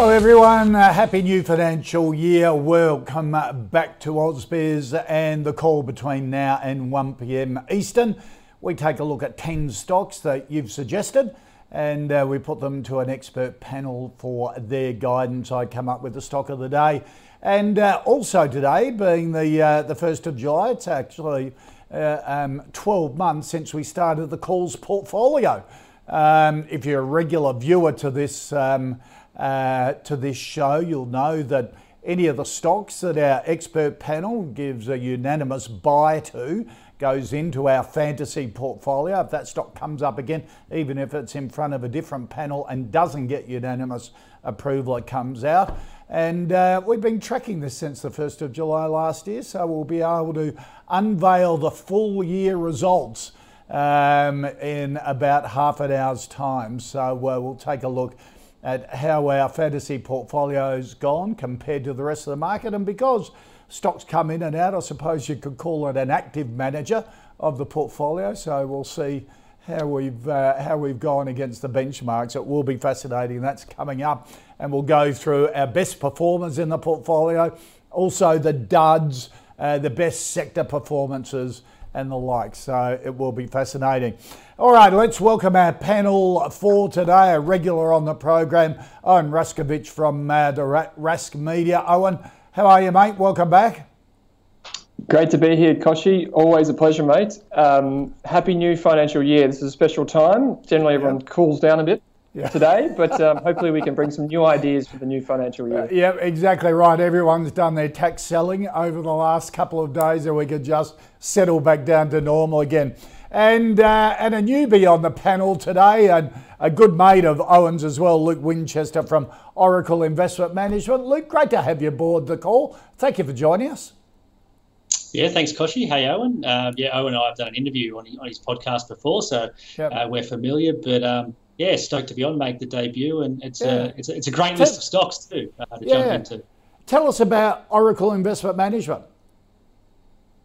Hello, everyone. Uh, happy new financial year. Welcome back to Ausbiz and the call between now and 1 pm Eastern. We take a look at 10 stocks that you've suggested and uh, we put them to an expert panel for their guidance. I come up with the stock of the day. And uh, also today, being the, uh, the 1st of July, it's actually uh, um, 12 months since we started the calls portfolio. Um, if you're a regular viewer to this, um, uh, to this show, you'll know that any of the stocks that our expert panel gives a unanimous buy to goes into our fantasy portfolio. If that stock comes up again, even if it's in front of a different panel and doesn't get unanimous approval, it comes out. And uh, we've been tracking this since the 1st of July last year, so we'll be able to unveil the full year results um, in about half an hour's time. So uh, we'll take a look at how our fantasy portfolio's gone compared to the rest of the market. And because stocks come in and out, I suppose you could call it an active manager of the portfolio. So we'll see how we've uh, how we've gone against the benchmarks. It will be fascinating. That's coming up, and we'll go through our best performers in the portfolio, also the duds, uh, the best sector performances, and the like. So it will be fascinating. All right, let's welcome our panel for today, a regular on the program, Owen Raszkiewicz from uh, the Rask Media. Owen, how are you, mate? Welcome back. Great to be here, Kochie. Always a pleasure, mate. Um, happy new financial year. This is a special time. Generally, everyone cools down a bit yeah. today, but um, hopefully we can bring some new ideas for the new financial year. Uh, yeah, exactly right. Everyone's done their tax selling over the last couple of days, and we could just settle back down to normal again. And uh, and a newbie on the panel today, and a good mate of Owen's as well, Luke Winchester from Oracle Investment Management. Luke, great to have you aboard the call. Thank you for joining us. Yeah, thanks, Kochie. Hey, Owen. Uh, yeah, Owen and I have done an interview on, on his podcast before, so yep. uh, we're familiar. But um, yeah, stoked to be on, make the debut, and it's yeah. a it's a, it's a great list of stocks too uh, to yeah. jump into. Tell us about Oracle Investment Management.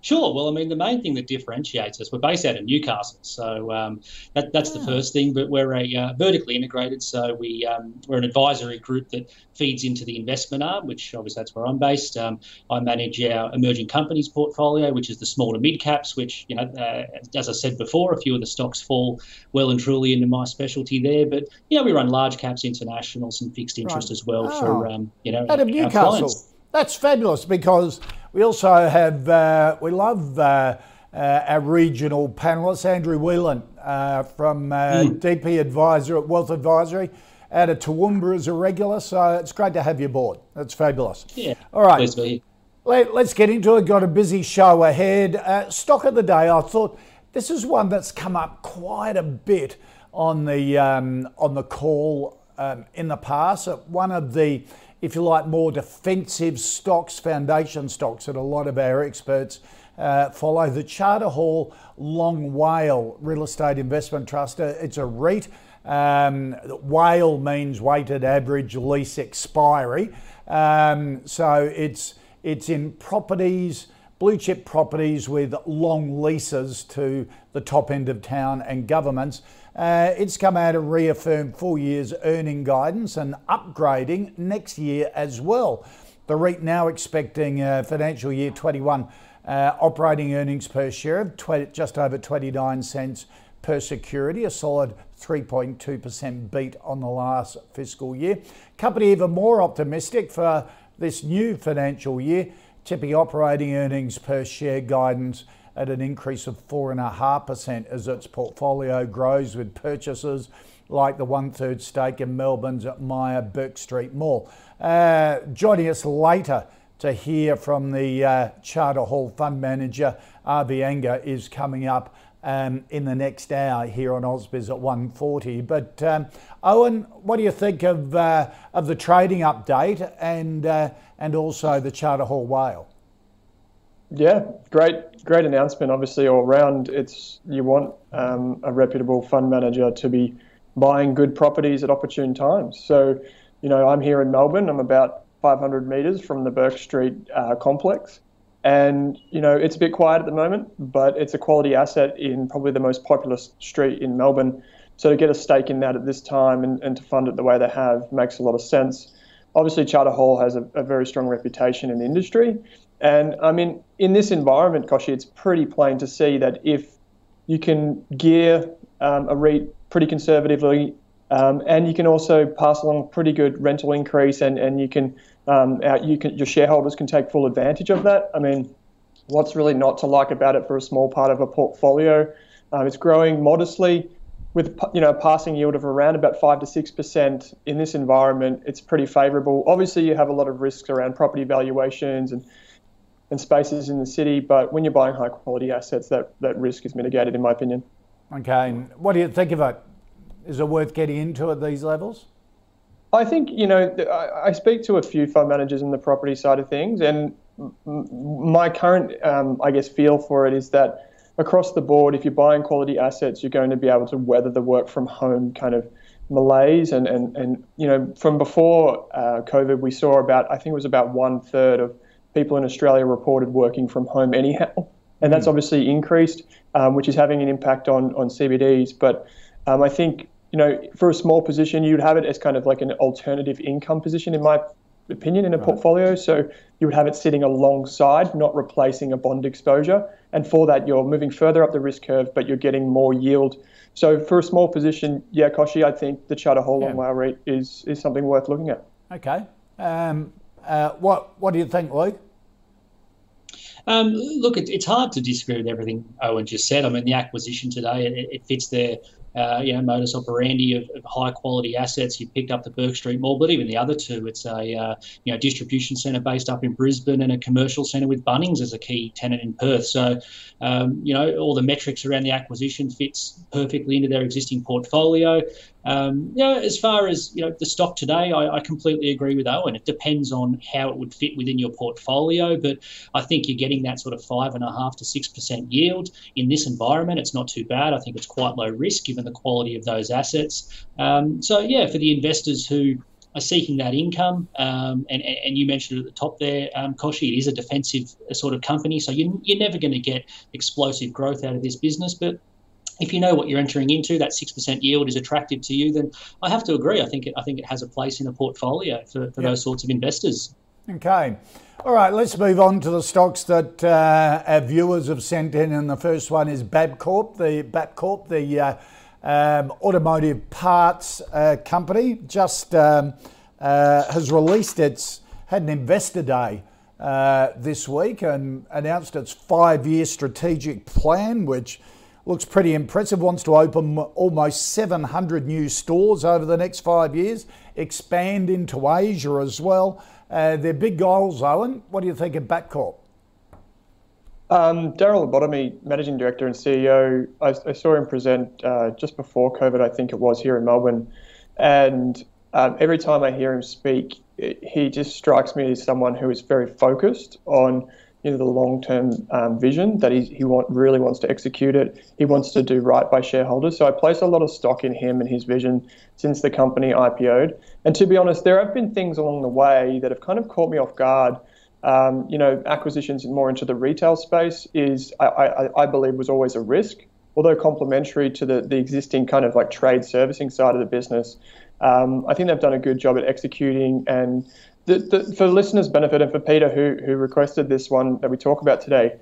Sure. Well, I mean, the main thing that differentiates us, we're based out of Newcastle, so um, that, that's yeah. the first thing. But we're a uh, vertically integrated, so we um, we're an advisory group that feeds into the investment arm, which obviously that's where I'm based. Um, I manage our emerging companies portfolio, which is the small to mid caps. Which you know, uh, as I said before, a few of the stocks fall well and truly into my specialty there. But you know, we run large caps, international, some fixed interest right. as well oh. for um, you know out of Newcastle. Clients. That's fabulous because we also have, uh, we love uh, uh, our regional panellists, Andrew Wielandt uh, from mm. DP Advisor at Wealth Advisory out of Toowoomba as a regular. So it's great to have you aboard. That's fabulous. Yeah. All right. Let, us get into it. Got a busy show ahead. Uh, stock of the day. I thought this is one that's come up quite a bit on the um, on the call um, in the past. One of the if you like, more defensive stocks, foundation stocks that a lot of our experts uh, follow. The Charter Hall Long WALE Real Estate Investment Trust, uh, it's a REIT. Um, WALE means weighted average lease expiry. Um, so it's, it's in properties, blue chip properties with long leases to the top end of town and governments. Uh, it's come out and reaffirmed full year's earning guidance and upgrading next year as well. The REIT now expecting uh, financial year 21 uh, operating earnings per share of 20, just over 29 cents per security, a solid 3.2% beat on the last fiscal year. Company even more optimistic for this new financial year, tipping operating earnings per share guidance at an increase of 4.5% as its portfolio grows with purchases like the one third stake in Melbourne's Myer Bourke Street Mall. Uh, joining us later to hear from the uh, Charter Hall fund manager, Avi Anger is coming up um, in the next hour here on Ausbiz at 1:40. But um, Owen, what do you think of uh, of the trading update and uh, and also the Charter Hall WALE? Yeah, great, great announcement. Obviously, all round, it's you want um, a reputable fund manager to be buying good properties at opportune times. So, you know, I'm here in Melbourne. I'm about 500 metres from the Bourke Street uh, complex. And, you know, it's a bit quiet at the moment, but it's a quality asset in probably the most populous street in Melbourne. So to get a stake in that at this time and, and to fund it the way they have makes a lot of sense. Obviously, Charter Hall has a, a very strong reputation in the industry. And I mean, in this environment, Kochie, it's pretty plain to see that if you can gear um, a REIT pretty conservatively um, and you can also pass along a pretty good rental increase, and, and you can, um, you can your shareholders can take full advantage of that. I mean, what's really not to like about it for a small part of a portfolio? Um, it's growing modestly with you know passing yield of around about five to six percent in this environment. It's pretty favourable. Obviously, you have a lot of risks around property valuations and and spaces in the city, but when you're buying high quality assets, that that risk is mitigated, in my opinion. Okay, what do you think of it? Is it worth getting into at these levels? I think, you know, I speak to a few fund managers in the property side of things, and my current, um, I guess, feel for it is that across the board, if you're buying quality assets, you're going to be able to weather the work from home kind of malaise. And, and, and you know, from before uh, COVID, we saw about, I think it was about one third of people in Australia reported working from home anyhow. And that's hmm. obviously increased, um, which is having an impact on, on CBDs. But um, I think you know, for a small position, you'd have it as kind of like an alternative income position, in my opinion, in a right. portfolio. So you would have it sitting alongside, not replacing a bond exposure. And for that, you're moving further up the risk curve, but you're getting more yield. So for a small position, yeah, Kochie, I think the Charter Hall yeah. Long WALE rate is is something worth looking at. Okay. Um, uh, what what do you think, Luke? Um, look, it, it's hard to disagree with everything Owen just said. I mean, the acquisition today, it, it fits their uh, you know, modus operandi of, of, high quality assets. You picked up the Bourke Street Mall, but even the other two, it's a uh, you know distribution centre based up in Brisbane and a commercial centre with Bunnings as a key tenant in Perth. So, um, you know, all the metrics around the acquisition fits perfectly into their existing portfolio. Um, as far as you know, the stock today, I, I, completely agree with Owen. It depends on how it would fit within your portfolio, but I think you're getting that sort of five and a half to six percent yield in this environment. It's not too bad. I think it's quite low risk given the quality of those assets. Um, so yeah, for the investors who are seeking that income, um, and, and you mentioned at the top there, um, Kochie, it is a defensive sort of company, so you, you're never going to get explosive growth out of this business, but if you know what you're entering into, that six percent yield is attractive to you, then I have to agree. I think it, I think it has a place in a portfolio for, for yep. those sorts of investors. Okay. All right, let's move on to the stocks that uh, our viewers have sent in. And the first one is Bapcor, the Bapcor, the uh, um, automotive parts uh, company, just um, uh, has released its had an investor day uh, this week and announced its five-year strategic plan, which looks pretty impressive. Wants to open almost 700 new stores over the next five years, expand into Asia as well. Uh, they're big goals, Owen. What do you think of Bapcor? Um, Darryl Abotomey, Managing Director and CEO, I, I saw him present uh, just before COVID, I think it was, here in Melbourne. And um, every time I hear him speak, it, he just strikes me as someone who is very focused on you know, the long-term um, vision that he, he want, really wants to execute it. He wants to do right by shareholders. So I place a lot of stock in him and his vision since the company IPO'd. And to be honest, there have been things along the way that have kind of caught me off guard. Um, you know, acquisitions more into the retail space is, I, I, I believe, was always a risk. Although complementary to the, the existing kind of like trade servicing side of the business, um, I think they've done a good job at executing and the, the, for listeners' benefit and for Peter, who, who requested this one that we talk about today,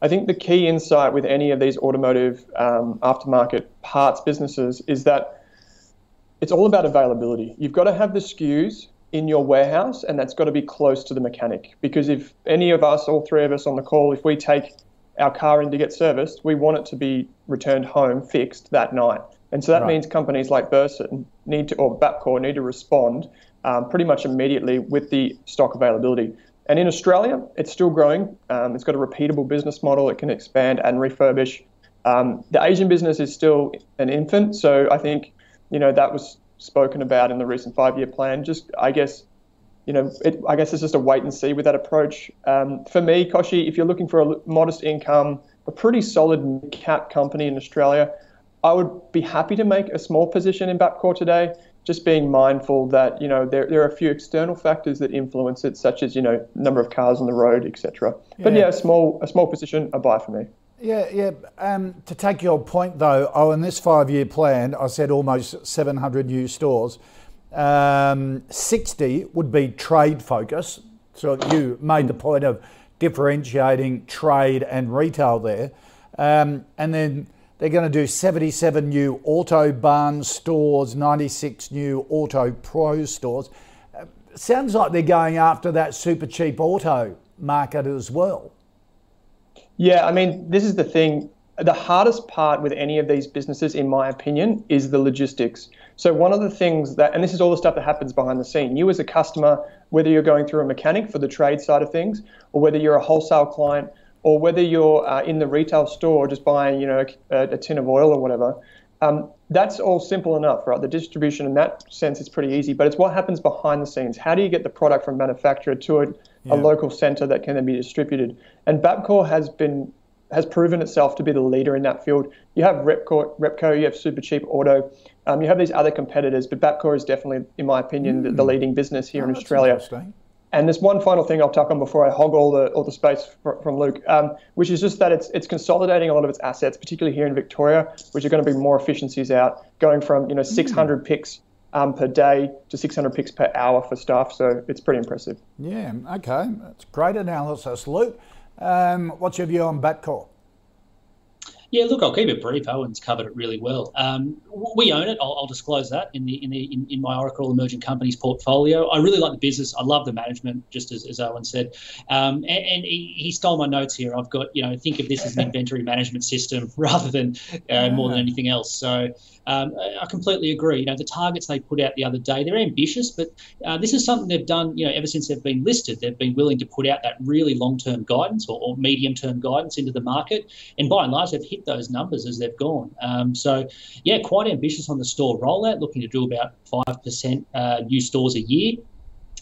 I think the key insight with any of these automotive um, aftermarket parts businesses is that it's all about availability. You've got to have the SKUs in your warehouse, and that's got to be close to the mechanic. Because if any of us, all three of us on the call, if we take our car in to get serviced, we want it to be returned home fixed that night. And so that right. means companies like Burson need to, or Bapcor need to respond um, pretty much immediately with the stock availability. And in Australia, it's still growing. Um, it's got a repeatable business model. It can expand and refurbish. Um, the Asian business is still an infant, so I think you know that was spoken about in the recent five-year plan. Just I guess you know, it, I guess it's just a wait and see with that approach. Um, for me, Kochie, if you're looking for a modest income, a pretty solid cap company in Australia, I would be happy to make a small position in Bapcor today. Just being mindful that you know there, there are a few external factors that influence it, such as you know number of cars on the road, etc. Yeah. But yeah, a small a small position, a buy for me. Yeah, yeah. Um, to take your point though, oh, in this five-year plan, I said almost 700 new stores. Um, 60 would be trade focus. So you made the point of differentiating trade and retail there. Um, and then they're going to do 77 new Autobarn stores, 96 new Auto Pro stores. Uh, sounds like they're going after that Supercheap Auto market as well. Yeah, I mean, this is the thing. The hardest part with any of these businesses, in my opinion, is the logistics. So one of the things that, and this is all the stuff that happens behind the scene. You as a customer, whether you're going through a mechanic for the trade side of things, or whether you're a wholesale client, or whether you're uh, in the retail store just buying, you know, a, a tin of oil or whatever, um, that's all simple enough, right? The distribution in that sense is pretty easy, but it's what happens behind the scenes. How do you get the product from manufacturer to a, yeah. a local center that can then be distributed? And Bapcor has been has proven itself to be the leader in that field. You have Repco, Repco you have Supercheap Auto, um, you have these other competitors, but Bapcor is definitely, in my opinion, mm. the, the, hmm. leading business here oh, in Australia. And there's one final thing I'll tuck on before I hog all the all the space from Luke, um, which is just that it's it's consolidating a lot of its assets, particularly here in Victoria, which are going to be more efficiencies out, going from you know 600 mm. picks um, per day to 600 picks per hour for staff. So it's pretty impressive. Yeah. Okay. That's great analysis, Luke. Um, what's your view on Bapcor? Yeah, look, I'll keep it brief. Owen's covered it really well. Um, we own it. I'll, I'll, disclose that in the in the in, in, my Oracle Emerging Companies portfolio. I really like the business. I love the management, just as, as Owen said. Um, and, and he, he, stole my notes here. I've got you know think of this as an inventory management system rather than uh, more than anything else. So um, I completely agree. You know, the targets they put out the other day, they're ambitious, but uh, this is something they've done, you know, ever since they've been listed. They've been willing to put out that really long-term guidance or, or medium-term guidance into the market, and by and large, they've hit those numbers as they've gone. Um, so, yeah, quite ambitious on the store rollout, looking to do about five percent uh, new stores a year.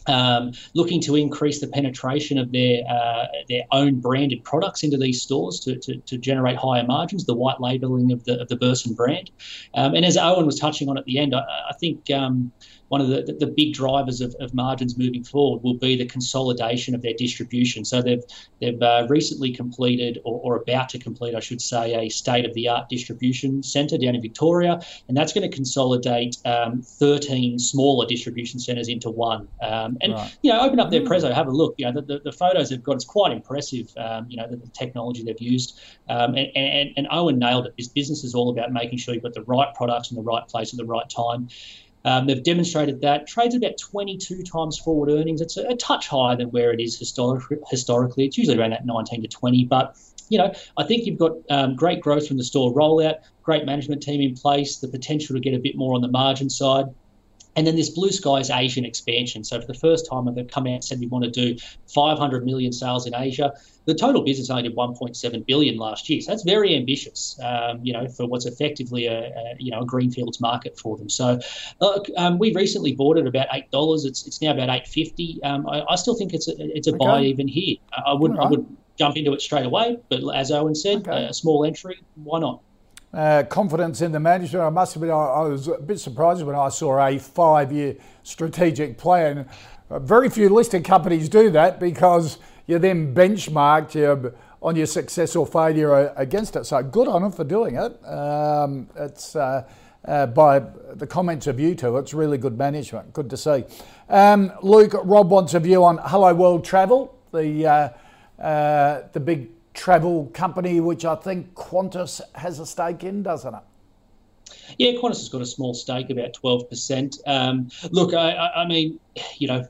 Um, looking to increase the penetration of their uh, their own branded products into these stores to, to, to, generate higher margins, the white labeling of the of the Burson brand. Um, and as Owen was touching on at the end, I, I think um, one of the, the big drivers of, of margins moving forward will be the consolidation of their distribution. So they've they've uh, recently completed or, or, about to complete, I should say, a state of the art distribution centre down in Victoria, and that's going to consolidate um, 13 smaller distribution centres into one. Um, and right. you know, open up their mm. Prezzo, have a look. You know, the, the, the photos they've got is quite impressive. Um, you know, the, the, technology they've used, um, and, and and Owen nailed it. His business is all about making sure you've got the right products in the right place at the right time. Um, they've demonstrated that trades about 22 times forward earnings. It's a, a touch higher than where it is historic, historically. It's usually around that 19 to 20. But you know, I think you've got um, great growth from the store rollout, great management team in place, the potential to get a bit more on the margin side. And then this Blue Skies Asian expansion. So for the first time, they've come out and said we want to do 500 million sales in Asia. The total business only did 1.7 billion last year, so that's very ambitious. Um, you know, for what's effectively a, a, you know a greenfields market for them. So, look, um, we recently bought it about eight dollars. It's it's now about eight fifty. Um, I, I, still think it's a it's a okay. buy even here. I, I would right. I would jump into it straight away, but as Owen said, okay. a small entry, why not? Uh, confidence in the management. I must admit, I, I, was a bit surprised when I saw a five year strategic plan. Uh, very few listed companies do that because you're then benchmarked on your success or failure against it. So good on them for doing it. Um, it's uh, uh, by the comments of you two, it's really good management. Good to see. Um, Luke, Rob wants a view on Hello World Travel, the uh, uh, the big travel company, which I think Qantas has a stake in, doesn't it? Yeah, Qantas has got a small stake, about 12%. Um, look, I, I, mean, you know,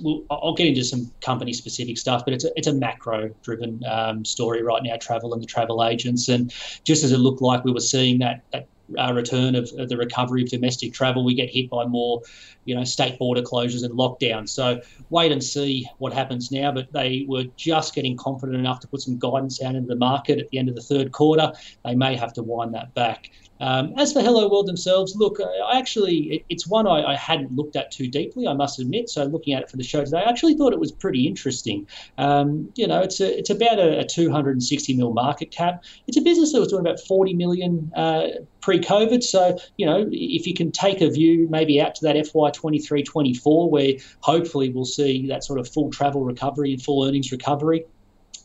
we'll, I'll get into some company specific stuff, but it's a, it's a macro driven um, story right now, travel and the travel agents. And just as it looked like we were seeing that, that uh, return of, of, the recovery of domestic travel, we get hit by more, you know, state border closures and lockdowns. So wait and see what happens now. But they were just getting confident enough to put some guidance out into the market at the end of the third quarter. They may have to wind that back. Um, as for Hello World themselves, look, I actually, it's one I, I, hadn't looked at too deeply, I must admit. So looking at it for the show today, I actually thought it was pretty interesting. Um, you know, it's a, it's about a, a 260 mil market cap. It's a business that was doing about 40 million uh, pre-COVID. So you know, if you can take a view maybe out to that FY 23-24, where hopefully we'll see that sort of full travel recovery and full earnings recovery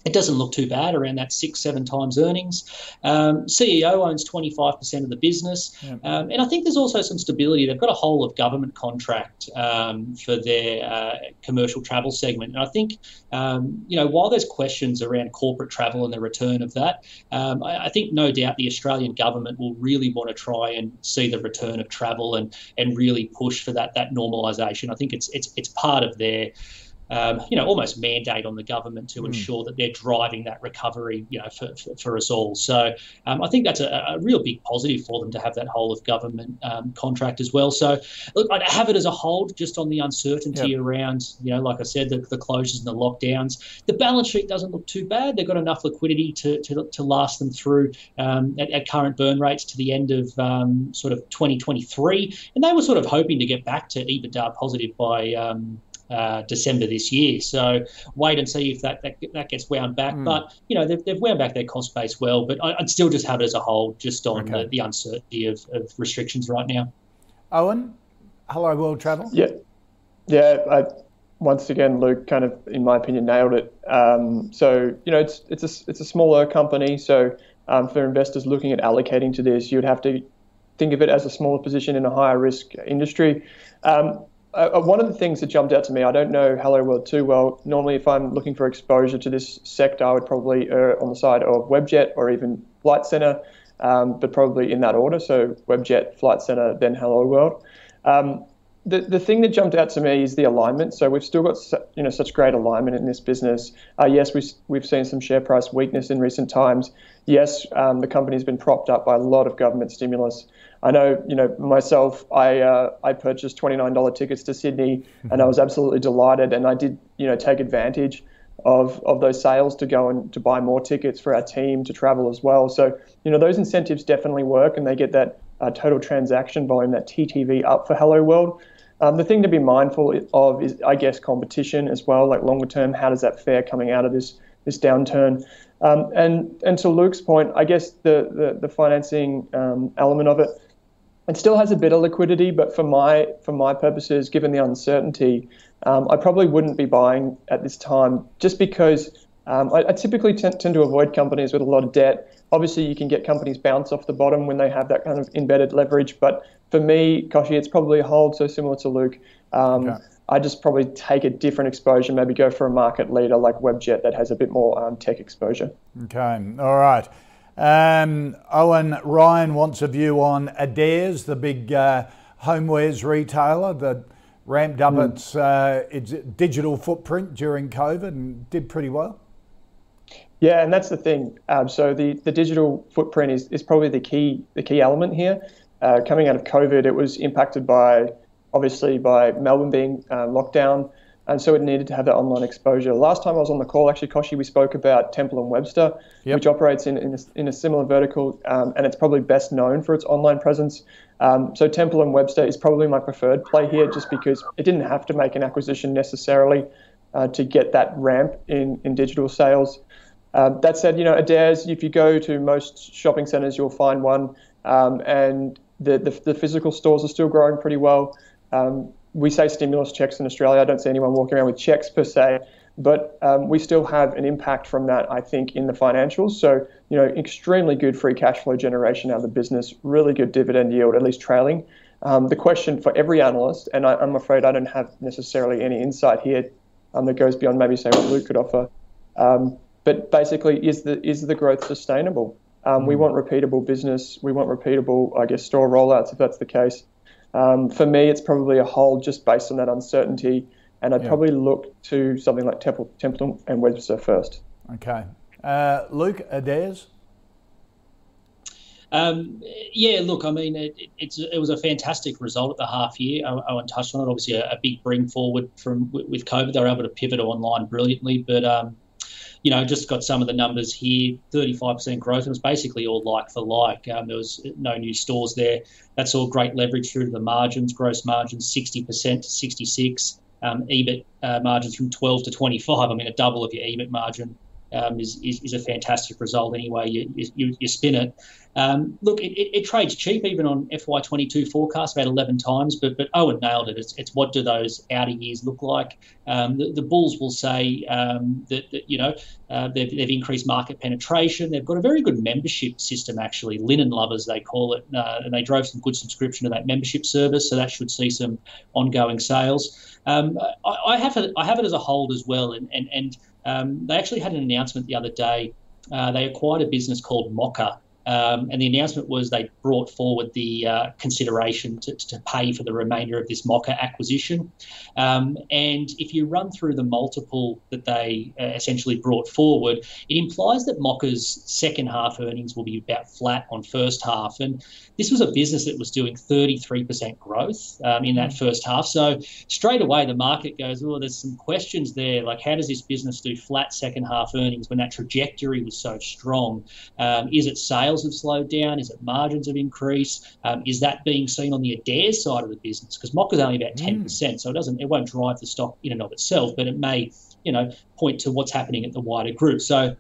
it doesn't look too bad, around that six, seven times earnings. Um, CEO owns 25% of the business. Yeah. Um, and I think there's also some stability. They've got a whole of government contract um, for their uh, commercial travel segment. And I think, um, you know, while there's questions around corporate travel and the return of that, um, I, I, think no doubt the Australian government will really want to try and see the return of travel and, and really push for that, that normalisation. I think it's, it's, it's part of their um, you know, almost mandate on the government to mm. ensure that they're driving that recovery, you know, for, for, for us all. So um, I think that's a, a, real big positive for them to have that whole of government um, contract as well. So look, I'd have it as a hold just on the uncertainty yep. around, you know, like I said, the, the, closures and the lockdowns. The balance sheet doesn't look too bad. They've got enough liquidity to, to, to last them through um, at, at, current burn rates to the end of um, sort of 2023. And they were sort of hoping to get back to EBITDA positive by um, uh, December this year. So wait and see if that that, that gets wound back. Mm. But you know they've, they've wound back their cost base well. But I, would still just have it as a whole, just on okay. the, the, uncertainty of, of restrictions right now. Owen, hello world travel. Yeah, yeah. I, once again, Luke kind of, in my opinion, nailed it. Um, so you know it's it's a it's a smaller company. So um, for investors looking at allocating to this, you would have to think of it as a smaller position in a higher risk industry. Um, uh, uh, one of the things that jumped out to me, I don't know Hello World too well. Normally, if I'm looking for exposure to this sector, I would probably err on the side of Webjet or even Flight Centre, um, but probably in that order. So Webjet, Flight Centre, then Hello World. Um, the, the thing that jumped out to me is the alignment. So we've still got you know such great alignment in this business. Uh, yes, we, we've seen some share price weakness in recent times. Yes, um, the company's been propped up by a lot of government stimulus. I know, you know, myself, I uh, I purchased twenty nine dollar tickets to Sydney, mm-hmm. and I was absolutely delighted, and I did, you know, take advantage of of those sales to go and to buy more tickets for our team to travel as well. So, you know, those incentives definitely work, and they get that uh, total transaction volume, that TTV, up for Hello World. Um, the thing to be mindful of is, I guess, competition as well. Like longer term, how does that fare coming out of this this downturn? Um, and and to Luke's point, I guess the the, the financing um, element of it it still has a bit of liquidity, but for my for my purposes, given the uncertainty, um, I probably wouldn't be buying at this time, just because um, I, I, typically tend, tend, to avoid companies with a lot of debt. Obviously, you can get companies bounce off the bottom when they have that kind of embedded leverage, but for me, Kochie, it's probably a hold. So similar to Luke, um, okay. I just probably take a different exposure, maybe go for a market leader like Webjet that has a bit more um, tech exposure. Okay, all right. Um, Owen Ryan wants a view on Adairs, the big uh, homewares retailer that ramped up mm. its, uh, its digital footprint during COVID and did pretty well. Yeah, and that's the thing. Um, so the, the digital footprint is, is probably the key the key element here. Uh, coming out of COVID, it was impacted by obviously by Melbourne being uh, locked down and so it needed to have that online exposure. Last time I was on the call, actually, Kochie, we spoke about Temple and Webster, yep. which operates in, in a, in, a, similar vertical, um, and it's probably best known for its online presence. Um, so Temple and Webster is probably my preferred play here, just because it didn't have to make an acquisition necessarily uh, to get that ramp in, in digital sales. Um, that said, you know, Adairs, if you go to most shopping centres, you'll find one, um, and the, the, the physical stores are still growing pretty well. Um, we say stimulus checks in Australia. I don't see anyone walking around with checks per se, but um, we still have an impact from that, I think, in the financials. So, you know, extremely good free cash flow generation out of the business, really good dividend yield, at least trailing. Um, the question for every analyst, and I, am afraid I don't have necessarily any insight here um, that goes beyond maybe say what Luke could offer, um, but basically, is the is the growth sustainable? Um, we hmm. want repeatable business. We want repeatable, I guess, store rollouts if that's the case. Um, for me, it's probably a hold just based on that uncertainty, and I'd yeah. probably look to something like Temple, Templeton and Webster first. Okay. Uh, Luke, Adairs? Um, yeah, look, I mean, it, it's it was a fantastic result at the half year. Owen touched on it. Obviously, a, a big bring forward from with COVID. They were able to pivot online brilliantly, but um, you know, just got some of the numbers here 35% growth. It was basically all like for like. Um, there was no new stores there. That's all great leverage through to the margins, gross margins 60% to 66. Um, EBIT uh, margins from 12 to 25. I mean, a double of your EBIT margin um, is, is, is, a fantastic result anyway. You, you, you spin it. Um, look, it, it, it, trades cheap even on FY22 forecast about 11 times, but but Owen nailed it. It's, it's what do those outer years look like? Um, the, the, Bulls will say um, that, that, you know uh, they've, they've increased market penetration. They've got a very good membership system actually, Linen Lovers they call it, uh, and they drove some good subscription to that membership service, so that should see some ongoing sales. Um, I, I, have it, I have it as a hold as well, and and and um, they actually had an announcement the other day. Uh, they acquired a business called Mocka, um, and the announcement was they brought forward the uh, consideration to, to, pay for the remainder of this Mocka acquisition. Um, and if you run through the multiple that they uh, essentially brought forward, it implies that Mocka's second half earnings will be about flat on first half. And this was a business that was doing 33% growth um, in that first half. So straight away, the market goes, oh, there's some questions there. Like, how does this business do flat second half earnings when that trajectory was so strong? Um, is it sales have slowed down? Is it margins have increased? Um, is that being seen on the Adairs side of the business? Because Mocka is only about 10%, mm. so it doesn't, it won't drive the stock in and of itself, but it may, you know, point to what's happening at the wider group. So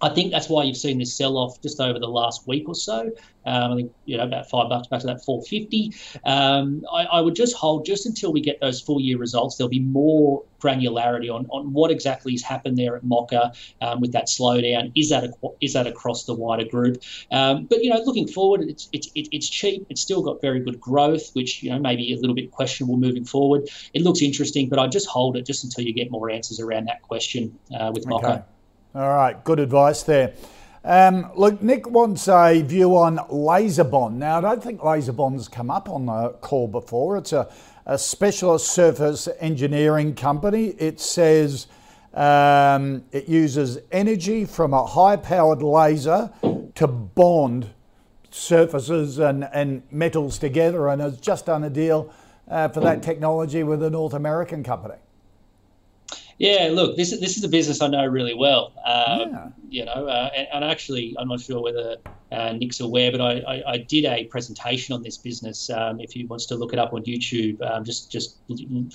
I think that's why you've seen this sell off just over the last week or so. Um, I think you know about five bucks back to that 450. Um, I, I, would just hold just until we get those full year results. There'll be more granularity on, on what exactly has happened there at Mocka um, with that slowdown. Is that a, is that across the wider group? Um, but you know, looking forward, it's it's it's cheap. It's still got very good growth, which you know maybe a little bit questionable moving forward. It looks interesting, but I just hold it just until you get more answers around that question uh, with Mocka. Okay. All right, good advice there. Um, look, Nick wants a view on LaserBond. Now, I don't think laser LaserBond's come up on the call before. It's a, a specialist surface engineering company. It says um, it uses energy from a high powered laser to bond surfaces and, and metals together, and has just done a deal uh, for that technology with a North American company. Yeah, look, this is this is a business I know really well. Um, yeah. You know, uh, and, and, actually, I'm not sure whether uh, Nick's aware, but I, I, I, did a presentation on this business. Um, if he wants to look it up on YouTube, um, just just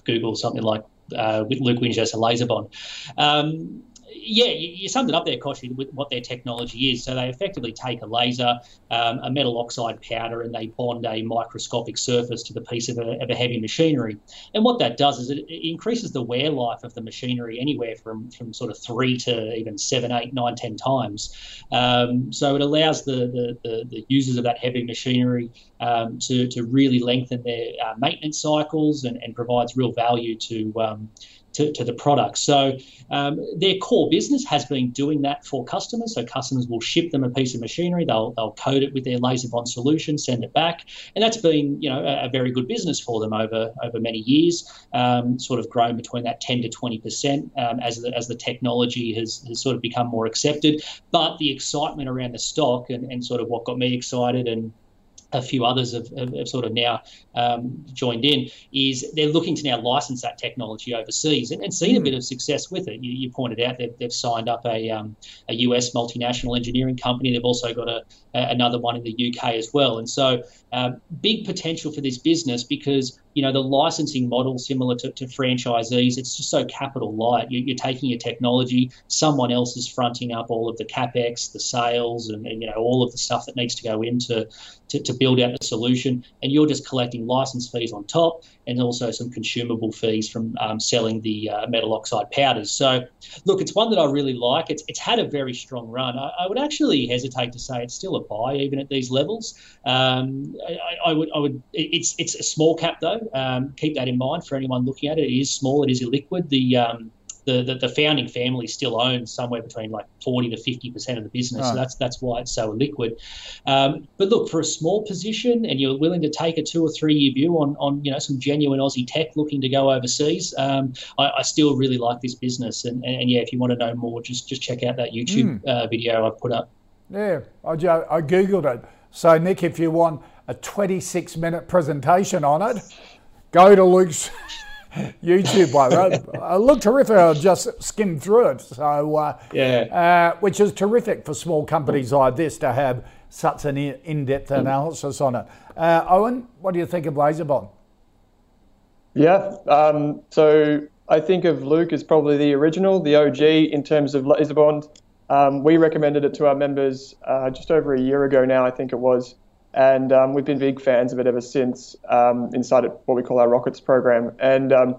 Google something like uh, Luke Winchester LaserBond. Um, yeah, you, you, summed it up there, Kochie, with what their technology is. So they effectively take a laser, um, a metal oxide powder, and they bond a microscopic surface to the piece of a, of a heavy machinery. And what that does is it, it, increases the wear life of the machinery anywhere from, from sort of three to even seven, eight, nine, ten times. Um, so it allows the, the, the, the, users of that heavy machinery um, to, to really lengthen their uh, maintenance cycles and, and provides real value to um, to, to the product. So um, their core business has been doing that for customers. So customers will ship them a piece of machinery, they'll, they'll code it with their laser bond solution, send it back, and that's been you know a, a very good business for them over over many years. Um, sort of grown between that 10 to 20 percent um, as the as the technology has, has sort of become more accepted. But the excitement around the stock and, and sort of what got me excited and a few others have, have, sort of now um, joined in, is they're looking to now license that technology overseas and, and seen a hmm. bit of success with it. You, you pointed out they've, they've signed up a, um, a US multinational engineering company. They've also got a, a, another one in the UK as well. And so, um, big potential for this business because you know, the licensing model similar to, to franchisees, it's just so capital light. You, are taking your technology, someone else is fronting up all of the capex, the sales, and, and you know all of the stuff that needs to go into to, to build out the solution, and you're just collecting license fees on top, and also some consumable fees from um, selling the uh, metal oxide powders. So, look, it's one that I really like. It's it's had a very strong run. I, I would actually hesitate to say it's still a buy even at these levels. Um, I, I would I would it's it's a small cap though. Um, keep that in mind for anyone looking at it. It is small. It is illiquid. The um, the, the, the, founding family still owns somewhere between like 40 to 50 percent of the business. So that's that's why it's so liquid. Um, but look, for a small position, and you're willing to take a two or three year view on on you know some genuine Aussie tech looking to go overseas, um, I, I, still really like this business. And, and, and, yeah, if you want to know more, just just check out that YouTube mm. uh, video I've put up. Yeah, I, I googled it. So, Nick, if you want a 26 minute presentation on it, go to Luke's YouTube one. I look terrific. I just skimmed through it. So, uh, yeah, uh, which is terrific for small companies like this to have such an in depth analysis on it. Uh, Owen, what do you think of LaserBond? Yeah, um, so I think of Luke as probably the original, the OG in terms of LaserBond. Um, we recommended it to our members uh, just over a year ago now, I think it was, and um, we've been big fans of it ever since um, inside what we call our Rockets program. And um,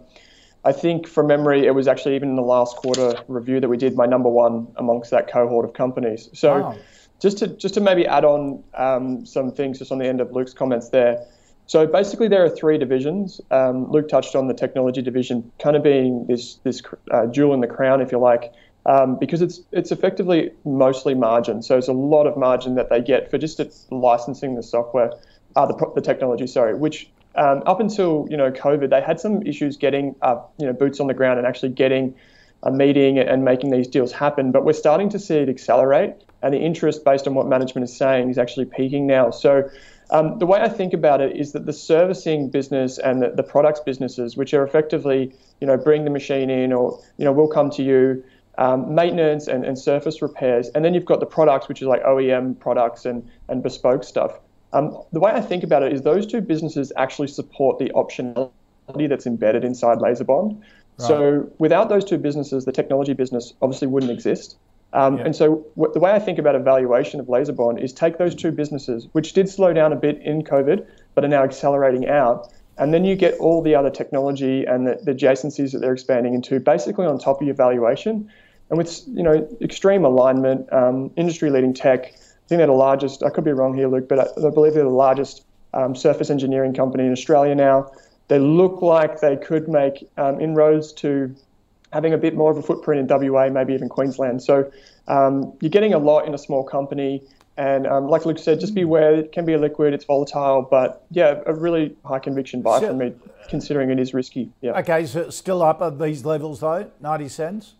I think from memory, it was actually even in the last quarter review that we did my number one amongst that cohort of companies. So wow. just to just to maybe add on um, some things just on the end of Luke's comments there. So basically, there are three divisions. Um, Luke touched on the technology division, kind of being this this uh, jewel in the crown, if you like, um, because it's it's effectively mostly margin. So it's a lot of margin that they get for just licensing the software, uh, the, the technology, sorry. Which um, up until you know COVID, they had some issues getting uh, you know boots on the ground and actually getting a meeting and making these deals happen. But we're starting to see it accelerate, and the interest based on what management is saying is actually peaking now. So um, the way I think about it is that the servicing business and the, the, products businesses, which are effectively, you know, bring the machine in or, you know, we'll come to you, um, maintenance and, and surface repairs. And then you've got the products, which is like OEM products and, and bespoke stuff. Um, the way I think about it is those two businesses actually support the optionality that's embedded inside LaserBond. Right. So without those two businesses, the technology business obviously wouldn't exist. Um, yeah. And so w- the way I think about evaluation of LaserBond is take those two businesses, which did slow down a bit in COVID, but are now accelerating out, and then you get all the other technology and the, the adjacencies that they're expanding into, basically on top of your valuation, and with you know extreme alignment, um, industry-leading tech. I think they're the largest. I could be wrong here, Luke, but I, I believe they're the largest um, surface engineering company in Australia now. They look like they could make um, inroads to having a bit more of a footprint in WA, maybe even Queensland. So um, you're getting a lot in a small company. And um, like Luke said, just be aware it can be a liquid, it's volatile, but yeah, a really high conviction buy for me, considering it is risky. Yeah. Okay, so still up at these levels though, 90 cents?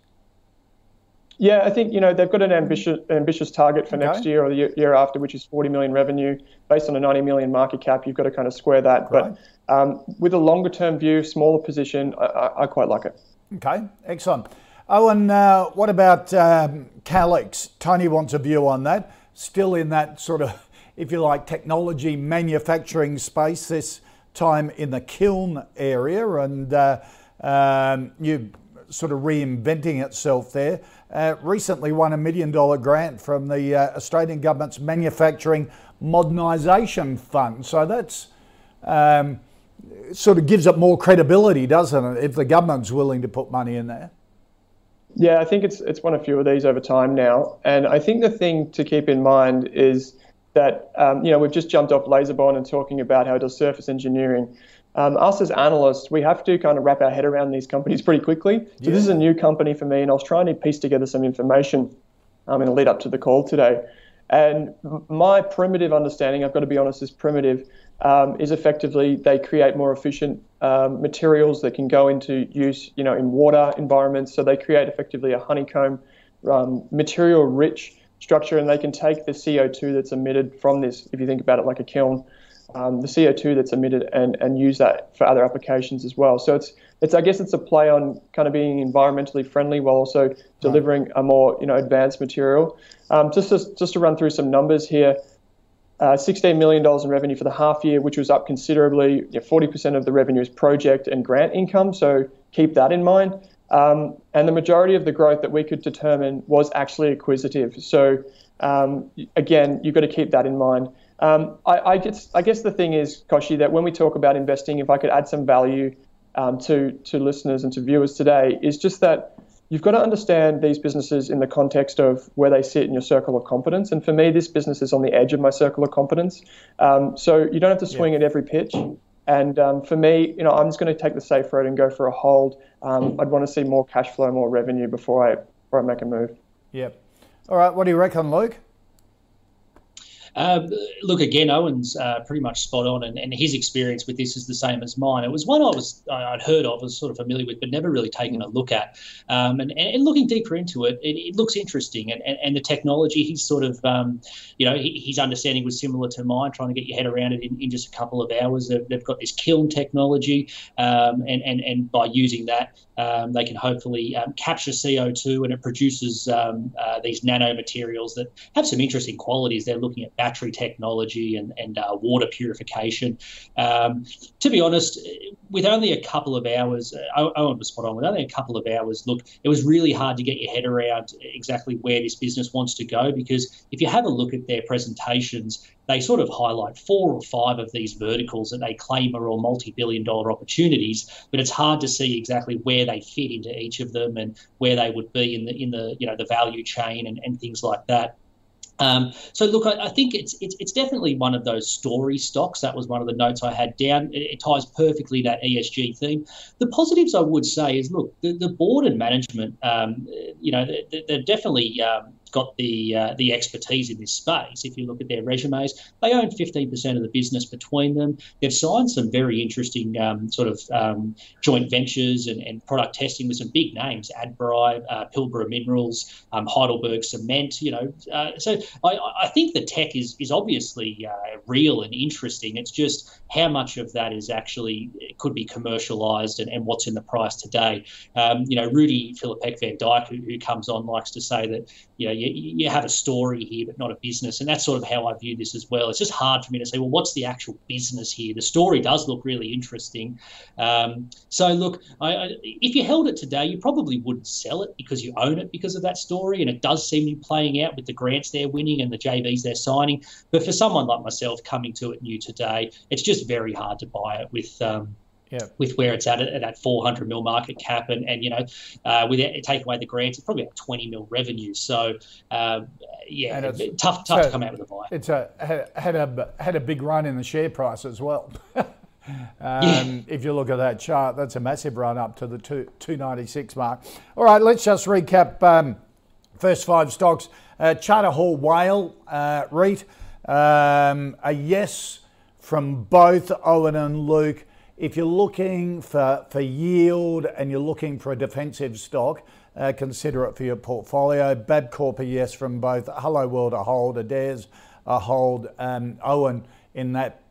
Yeah, I think you know they've got an ambitious ambitious target for okay. next year or the year after, which is 40 million revenue based on a 90 million market cap. You've got to kind of square that, right. but um, with a longer term view, smaller position, I, I, quite like it. Okay, excellent. Oh, and uh, what about um, Calix? Tony wants a view on that. Still in that sort of, if you like, technology manufacturing space, this time in the kiln area, and uh, um, you sort of reinventing itself there. Uh, recently won a million dollar grant from the uh, Australian government's Manufacturing Modernisation Fund. So that's um, sort of gives it more credibility, doesn't it, if the government's willing to put money in there? Yeah, I think it's it's won a few of these over time now, and I think the thing to keep in mind is that um, you know we've just jumped off LaserBond and talking about how it does surface engineering. Um, us as analysts, we have to kind of wrap our head around these companies pretty quickly. So yeah. this is a new company for me, and I was trying to piece together some information um, in the lead up to the call today. And my primitive understanding, I've got to be honest, is primitive, um, is effectively they create more efficient um, materials that can go into use, you know, in water environments. So they create effectively a honeycomb, um, material-rich structure, and they can take the CO2 that's emitted from this, if you think about it like a kiln, um, the CO2 that's emitted, and and use that for other applications as well. So it's it's I guess it's a play on kind of being environmentally friendly while also delivering a more you know advanced material. Um, just to, just to run through some numbers here. Uh, $16 million in revenue for the half year, which was up considerably. You know, 40% of the revenue is project and grant income, so keep that in mind. Um, and the majority of the growth that we could determine was actually acquisitive. So um, again, you've got to keep that in mind. Um, I, I, guess, I, guess, the thing is, Kochie, that when we talk about investing, if I could add some value um, to to listeners and to viewers today, is just that you've got to understand these businesses in the context of where they sit in your circle of competence. And for me, this business is on the edge of my circle of competence. Um, so you don't have to swing yeah. at every pitch. And um, for me, you know, I'm just going to take the safe road and go for a hold. Um, I'd want to see more cash flow, more revenue before I before I make a move. Yep. All right. What do you reckon, Luke? Um, look, again, Owen's uh, pretty much spot on, and, and, his experience with this is the same as mine. It was one I was I'd heard of, was sort of familiar with, but never really taken a look at. Um, and, and, looking deeper into it, it, it looks interesting, and, and, the technology he's sort of, um, you know, his understanding was similar to mine. Trying to get your head around it in, in just a couple of hours. They've, they've got this kiln technology, um, and and and by using that, um, they can hopefully um, capture CO2, and it produces uh, these nanomaterials that have some interesting qualities. They're looking at battery technology and, and uh, water purification. Um, to be honest, with only a couple of hours, uh, Owen was spot on, with only a couple of hours, look, it was really hard to get your head around exactly where this business wants to go because if you have a look at their presentations, they sort of highlight four or five of these verticals that they claim are all multi-billion dollar opportunities, but it's hard to see exactly where they fit into each of them and where they would be in the in the you know the value chain and, and things like that. Um, so look, I, I, think it's, it's it's definitely one of those story stocks. That was one of the notes I had down. It, it ties perfectly that ESG theme. The positives I would say is look, the, the board and management, um, you know, they're, they're definitely um, got the uh, the expertise in this space. If you look at their resumes, they own 15% of the business between them. They've signed some very interesting um, sort of um, joint ventures and, and, product testing with some big names: Adbri, uh, Pilbara Minerals, um, Heidelberg Cement. You know, uh, so I, I, think the tech is is obviously uh, real and interesting. It's just how much of that is actually could be commercialized and, and what's in the price today. Um, you know, Rudi Filapek-Vandyck, who, who comes on, likes to say that you know you, you have a story here, but not a business. And that's sort of how I view this as well. It's just hard for me to say, well, what's the actual business here? The story does look really interesting. Um, so, look, I, I, if you held it today, you probably wouldn't sell it because you own it because of that story. And it does seem to be playing out with the grants they're winning and the JVs they're signing. But for someone like myself coming to it new today, it's just very hard to buy it with. Um, yeah. with where it's at at that 400 mil market cap, and and you know, uh, with it, take away the grants, it's probably about 20 mil revenue. So uh, yeah, tough tough so to come out with a buy. It's a had a had a big run in the share price as well. um, yeah. If you look at that chart, that's a massive run up to the two, 296 mark. All right, let's just recap um, first five stocks. Uh, Charter Hall WALE uh, REIT, um, a yes from both Owen and Luke if you're looking for, for yield and you're looking for a defensive stock, uh, consider it for your portfolio. Bapcor a yes from both Hello World, a hold, Adairs a hold. Um, Owen in that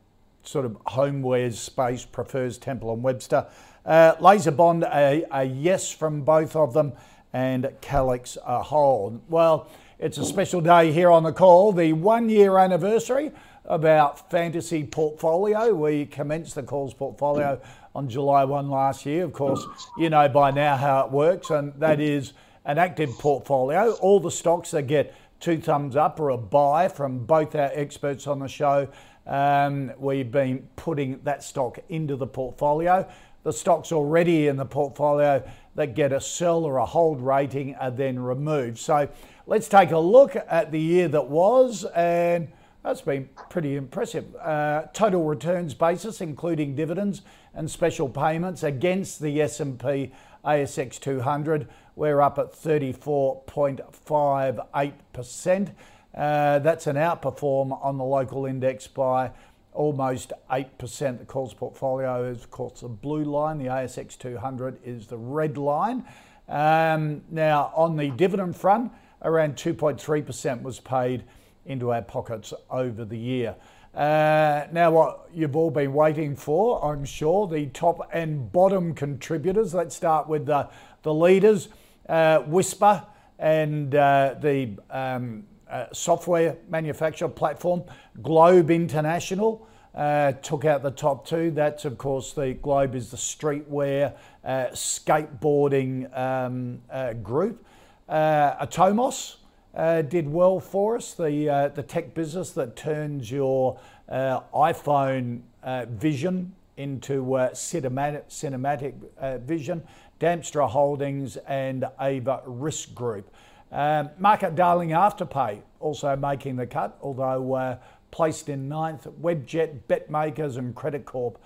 sort of homewares space prefers Temple and Webster. Uh, LaserBond a, a yes from both of them, and Calix a hold. Well, it's a special day here on the call, the one year anniversary about fantasy portfolio. We commenced the calls portfolio on July 1 last year. Of course, you know by now how it works, and that is an active portfolio. All the stocks that get two thumbs up or a buy from both our experts on the show. Um, we've been putting that stock into the portfolio. The stocks already in the portfolio that get a sell or a hold rating are then removed. So let's take a look at the year that was and that's been pretty impressive. Uh, total returns basis, including dividends and special payments against the S&P ASX 200, we're up at 34.58%. Uh, that's an outperform on the local index by almost 8%. The calls portfolio is, of course, the blue line. The ASX 200 is the red line. Um, now, on the dividend front, around 2.3% was paid into our pockets over the year. Uh, now, what you've all been waiting for, I'm sure, the top and bottom contributors. Let's start with the, the leaders uh, Whispir and uh, the um, uh, software manufacturer platform, Globe International. Uh, took out the top two. That's, of course, the Globe is the streetwear uh, skateboarding um, group. Atomos, uh, did well for us. The uh, the tech business that turns your uh, iPhone uh, vision into uh, cinematic cinematic uh, vision. Damstra Holdings and Ava Risk Group. Um, market darling Afterpay also making the cut, although placed in ninth. Webjet, BetMakers, and Credit Corp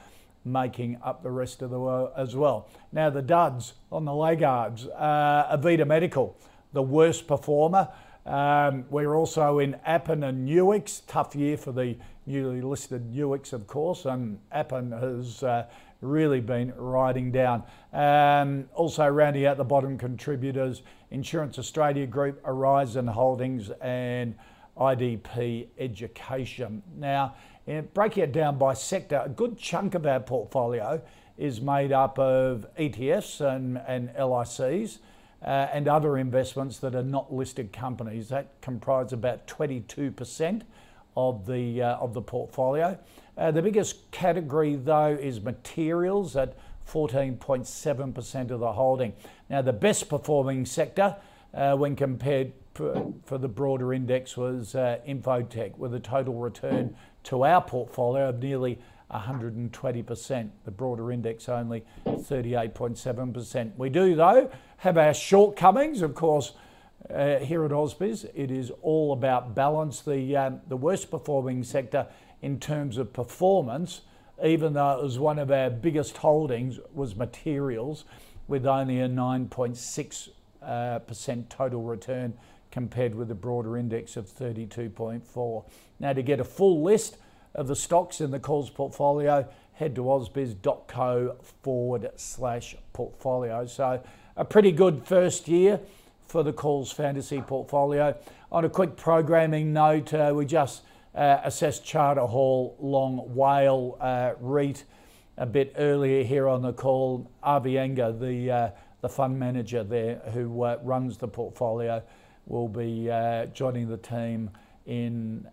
making up the rest of the world as well. Now the duds on the laggards. Avita Medical, the worst performer. Um, we're also in Appen and Nuix. Tough year for the newly listed Nuix, of course, and Appen has uh, really been riding down. Um, also, rounding out the bottom contributors Insurance Australia Group, Horizon Holdings, and IDP Education. Now, breaking it down by sector, a good chunk of our portfolio is made up of ETFs and, and LICs. Uh, and other investments that are not listed companies. That comprise about 22% of the, uh, of the portfolio. Uh, the biggest category, though, is materials at 14.7% of the holding. Now, the best performing sector uh, when compared for, the broader index was uh, Infotech, with a total return to our portfolio of nearly 120%. The broader index only 38.7%. We do, though, have our shortcomings. Of course, uh, here at Ausbiz, it is all about balance. The, um, the worst performing sector in terms of performance, even though it was one of our biggest holdings, was materials with only a 9.6 uh, percent total return compared with the broader index of 32.4. Now, to get a full list of the stocks in the calls portfolio, head to ausbiz.co forward slash portfolio. So, a pretty good first year for the calls fantasy portfolio. On a quick programming note, uh, we just uh, assessed Charter Hall Long WALE uh, REIT a bit earlier here on the call. Avi Anger, the, uh, the fund manager there who uh, runs the portfolio, will be uh, joining the team in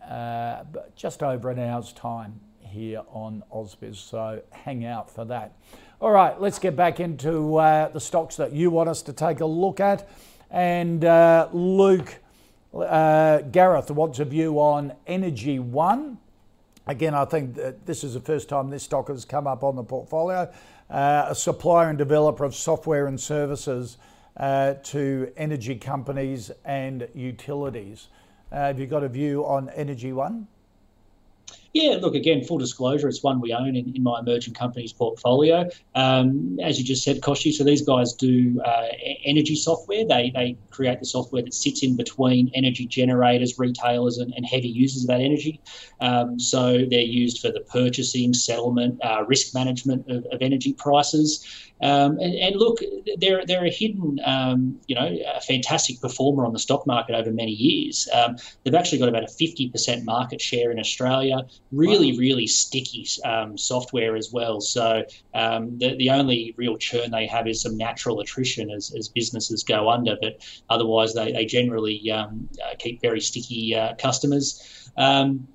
just over an hour's time here on Ausbiz. So hang out for that. All right, let's get back into uh, the stocks that you want us to take a look at. And uh, Luke, uh, Gareth wants a view on Energy One. Again, I think this is the first time this stock has come up on the portfolio. Uh, a supplier and developer of software and services uh, to energy companies and utilities. Uh, have you got a view on Energy One? Yeah, look, again, full disclosure, it's one we own in, in my emerging companies portfolio. Um, as you just said, Kochie, so these guys do uh, energy software. They, they create the software that sits in between energy generators, retailers, and, and heavy users of that energy. Um, so they're used for the purchasing, settlement, uh, risk management of, of energy prices. Um, and, and, look, they're they're a hidden, um, you know, a fantastic performer on the stock market over many years. Um, they've actually got about a 50% market share in Australia. Really, wow. really sticky um, software as well. So um, the the only real churn they have is some natural attrition as, as businesses go under, but otherwise they they generally um, uh, keep very sticky uh, customers. Um,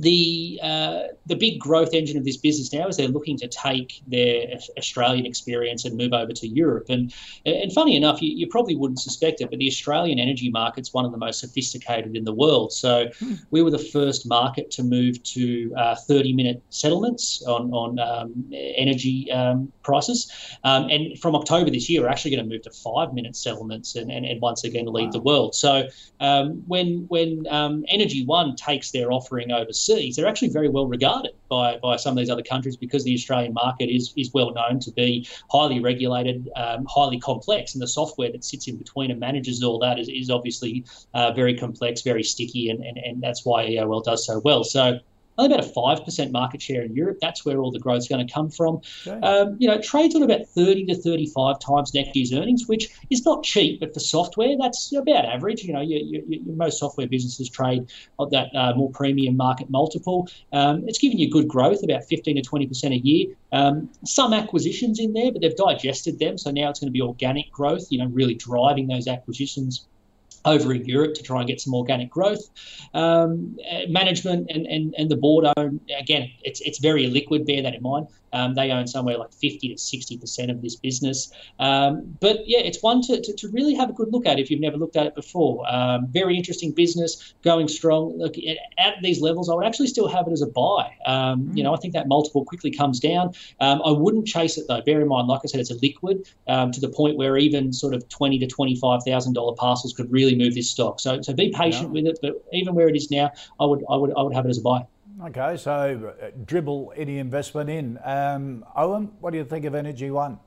the uh, the big growth engine of this business now is they're looking to take their Australian experience and move over to Europe. And and funny enough, you, you probably wouldn't suspect it, but the Australian energy market's one of the most sophisticated in the world. So hmm. we were the first market to move to uh, 30 minute settlements on on um, energy um, prices. Um, and from October this year, we're actually going to move to five minute settlements and, and, and once again lead wow. the world. So um, when when um, Energy One takes their offering overseas overseas, they're actually very well regarded by, by some of these other countries because the Australian market is, is well known to be highly regulated, um, highly complex, and the software that sits in between and manages all that is, is obviously uh, very complex, very sticky, and, and, and that's why EOL does so well. So only about a 5% market share in Europe. That's where all the growth is going to come from. Okay. Um, you know, trades on about 30 to 35 times next year's earnings, which is not cheap, but for software, that's about average. You know, you, you, you, most software businesses trade at that uh, more premium market multiple. Um, it's giving you good growth, about 15 to 20% a year. Um, some acquisitions in there, but they've digested them. So now it's going to be organic growth, you know, really driving those acquisitions over in Europe to try and get some organic growth. Um, management and, and, and the board own, again, it's, it's very liquid, bear that in mind. Um, they own somewhere like 50 to 60% of this business. Um, but yeah, it's one to, to, to, really have a good look at if you've never looked at it before. Um, very interesting business, going strong. Look, at these levels, I would actually still have it as a buy. Mm. You know, I think that multiple quickly comes down. Um, I wouldn't chase it though. Bear in mind, like I said, it's a liquid um, to the point where even sort of twenty to $25,000 parcels could really move this stock. So, so be patient with it. But even where it is now, I would, I would, I would have it as a buy. Okay, so uh, dribble any investment in. Um, Owen, what do you think of Energy One?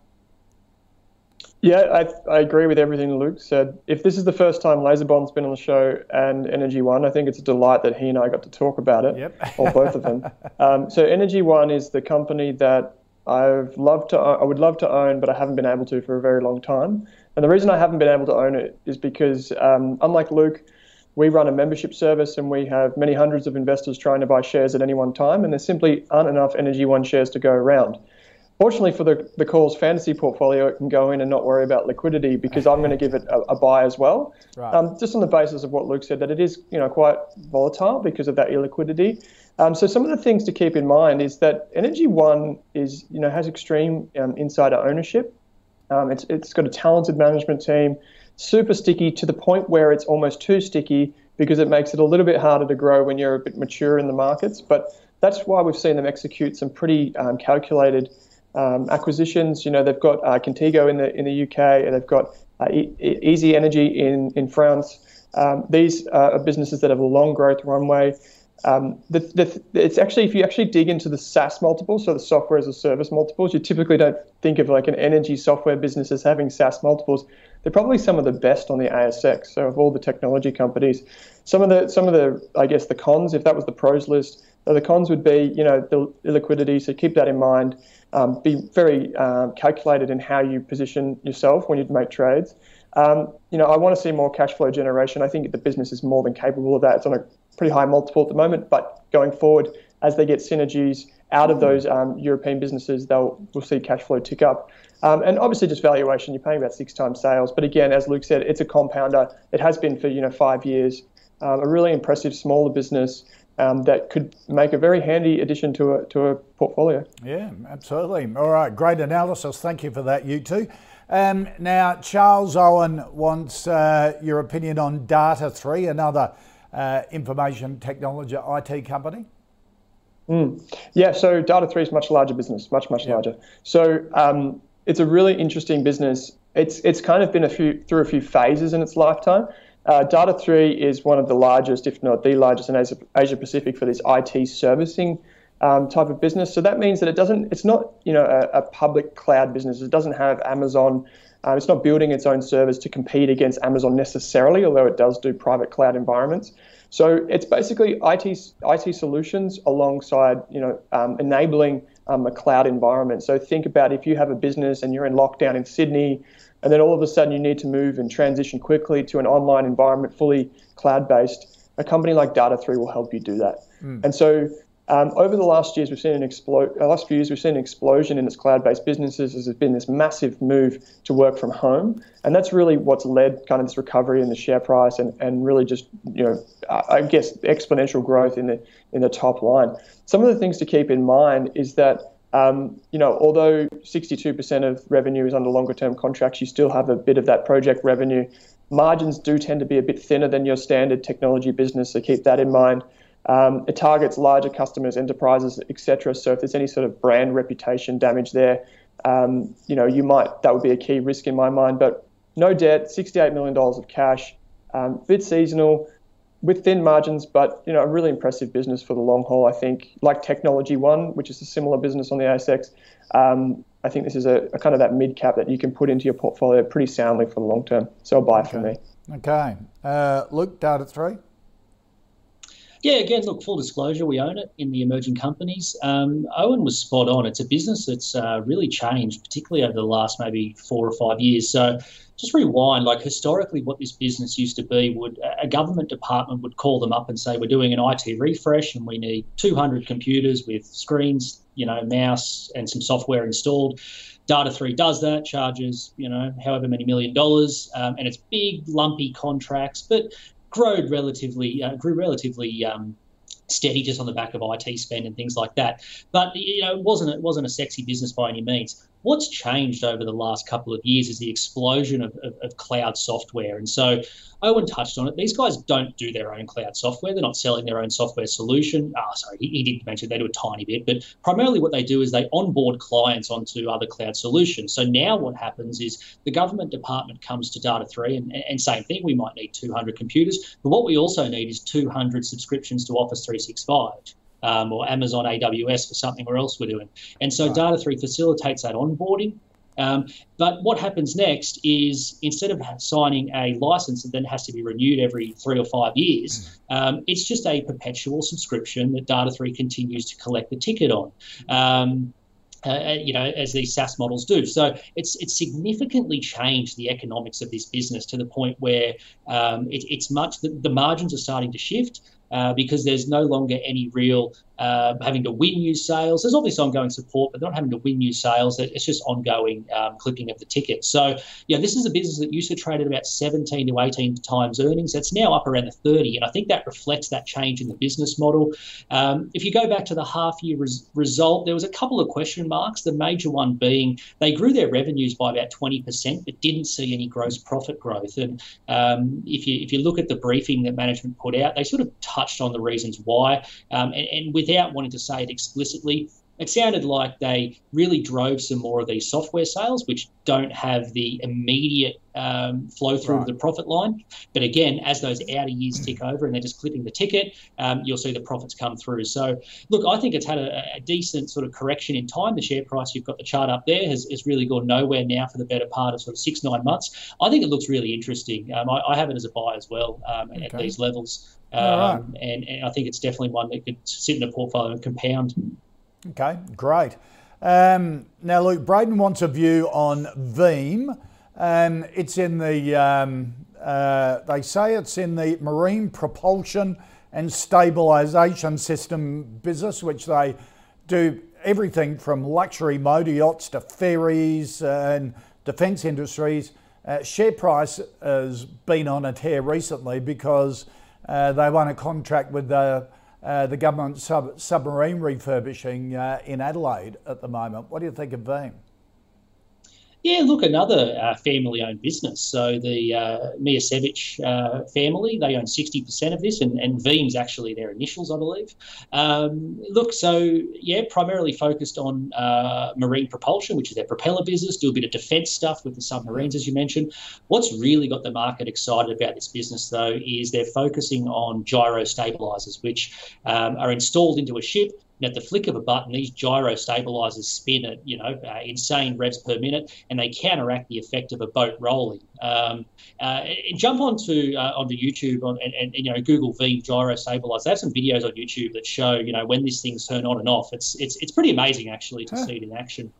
Yeah, I, I agree with everything Luke said. If this is the first time LaserBond's been on the show and Energy One, I think it's a delight that he and I got to talk about it, yep. or both of them. Um, so Energy One is the company that I've loved to, I would love to own, but I haven't been able to for a very long time. And the reason I haven't been able to own it is because, um, unlike Luke, we run a membership service and we have many hundreds of investors trying to buy shares at any one time, and there simply aren't enough Energy One shares to go around. Fortunately for the, the calls fantasy portfolio, it can go in and not worry about liquidity because I'm going to give it a, a buy as well. Right. Um, just on the basis of what Luke said, that it is you know quite volatile because of that illiquidity. Um, so some of the things to keep in mind is that Energy One is you know has extreme um, insider ownership. Um, it's it's got a talented management team, super sticky to the point where it's almost too sticky because it makes it a little bit harder to grow when you're a bit mature in the markets. But that's why we've seen them execute some pretty um, calculated um, acquisitions. You know, they've got uh, Contigo in the in the UK, and they've got uh, e- Easy Energy in in France. Um, these are businesses that have a long growth runway. Um, the, the, it's actually if you actually dig into the SaaS multiples, so the software as a service multiples, you typically don't think of like an energy software business as having SaaS multiples. They're probably some of the best on the ASX. So of all the technology companies, some of the some of the I guess the cons, if that was the pros list, the cons would be you know the illiquidity. So keep that in mind. Um, be very um, calculated in how you position yourself when you make trades. Um, you know, I want to see more cash flow generation. I think the business is more than capable of that. It's on a pretty high multiple at the moment, but going forward, as they get synergies out of those um, European businesses, they'll we'll see cash flow tick up. Um, and obviously, just valuation, you're paying about six times sales. But again, as Luke said, it's a compounder. It has been for you know five years. Um, a really impressive smaller business um, that could make a very handy addition to a, to a portfolio. Yeah, absolutely. All right, great analysis. Thank you for that, you two. Um, now, Charles Owen wants uh, your opinion on Data3, another uh, information technology IT company. Mm. Yeah, so Data3 is much larger business, much, much yeah. larger. So um, it's a really interesting business. It's, it's kind of been a few through a few phases in its lifetime. Uh, Data3 is one of the largest, if not the largest, in Asia, Asia Pacific for this IT servicing um, type of business. So that means that it doesn't, it's not, you know, a, a public cloud business. It doesn't have Amazon. Uh, it's not building its own servers to compete against Amazon necessarily, although it does do private cloud environments. So it's basically IT, IT solutions alongside, you know, um, enabling um, a cloud environment. So think about if you have a business and you're in lockdown in Sydney and then all of a sudden you need to move and transition quickly to an online environment fully cloud based, a company like Data3 will help you do that. Mm. And so um, over the last years, we've seen an explo- uh, last few years, we've seen an explosion in its cloud-based businesses. as There's been this massive move to work from home, and that's really what's led kind of this recovery in the share price, and, and really just you know, I guess exponential growth in the in the top line. Some of the things to keep in mind is that um, you know, although 62% of revenue is under longer term contracts, you still have a bit of that project revenue. Margins do tend to be a bit thinner than your standard technology business, so keep that in mind. Um, it targets larger customers, enterprises, etc. So if there's any sort of brand reputation damage there, um, you know, you might that would be a key risk in my mind. But no debt, 68 million dollars of cash, um, bit seasonal with thin margins, but you know, a really impressive business for the long haul. I think, like Technology One, which is a similar business on the ASX. Um, I think this is a, a, kind of that mid cap that you can put into your portfolio pretty soundly for the long term. So a buy okay. for me. Okay, uh, Luke, Data3. Yeah, again, look, full disclosure, we own it in the emerging companies. Um, Owen was spot on. It's a business that's uh, really changed, particularly over the last maybe four or five years. So just rewind, like historically, what this business used to be would a government department would call them up and say, "We're doing an IT refresh, and we need 200 computers with screens, you know, mouse, and some software installed." Data3 does that, charges, you know, however many million dollars, um, and it's big, lumpy contracts, but grew relatively, uh, grew relatively um, steady just on the back of IT spend and things like that. But you know, it wasn't it wasn't a sexy business by any means. What's changed over the last couple of years is the explosion of, of, of cloud software. And so Owen touched on it. These guys don't do their own cloud software. They're not selling their own software solution. Ah, sorry, he, he did mention they do a tiny bit, but primarily what they do is they onboard clients onto other cloud solutions. So now what happens is the government department comes to Data3 and, and same thing, we might need 200 computers, but what we also need is 200 subscriptions to Office 365 um, or Amazon AWS for something or else we're doing. And so right. Data3 facilitates that onboarding. Um, but what happens next is instead of signing a license that then has to be renewed every three or five years, um, it's just a perpetual subscription that Data3 continues to collect the ticket on. Um, uh, uh, you know, as these SaaS models do. So it's it's significantly changed the economics of this business to the point where um, it, it's much the, the margins are starting to shift. Uh, because there's no longer any real uh, having to win new sales. There's obviously ongoing support, but not having to win new sales. It's just ongoing um, clipping of the ticket. So, yeah, this is a business that used to trade at about 17 to 18 times earnings. That's now up around the 30, and I think that reflects that change in the business model. Um, if you go back to the half year res- result, there was a couple of question marks. The major one being they grew their revenues by about 20%, but didn't see any gross profit growth. And um, if you if you look at the briefing that management put out, they sort of touched on the reasons why, um, and, and with without wanting to say it explicitly, it sounded like they really drove some more of these software sales, which don't have the immediate um, flow through right. to the profit line. But again, as those outer years tick over and they're just clipping the ticket, um, you'll see the profits come through. So, look, I think it's had a, a, decent sort of correction in time. The share price, you've got the chart up there, has, has really gone nowhere now for the better part of sort of six, nine months. I think it looks really interesting. Um, I, I, have it as a buy as well um, okay. at these levels. Right. Um, and, and I think it's definitely one that could sit in a portfolio and compound. Okay, great. Um, now, Luke, Braden wants a view on Veem. Um, it's in the, um, uh, they say it's in the marine propulsion and stabilisation system business, which they do everything from luxury motor yachts to ferries and defence industries. Uh, share price has been on a tear recently because uh, they won a contract with the uh, the government sub- submarine refurbishing uh, in Adelaide at the moment. What do you think of Veem? Yeah, look, another uh, family-owned business. So the uh, Miocevich uh, family, they own 60% of this, and, and Veem's actually their initials, I believe. Um, look, so yeah, primarily focused on uh, marine propulsion, which is their propeller business, do a bit of defence stuff with the submarines, as you mentioned. What's really got the market excited about this business, though, is they're focusing on gyro stabilizers, which um, are installed into a ship and at the flick of a button, these gyro stabilizers spin at you know uh, insane revs per minute, and they counteract the effect of a boat rolling. Um, uh, jump onto uh, onto YouTube on, and, and, you know Google Veem gyro stabilizer. They have some videos on YouTube that show you know when these things turn on and off. It's it's it's pretty amazing actually to huh. see it in action.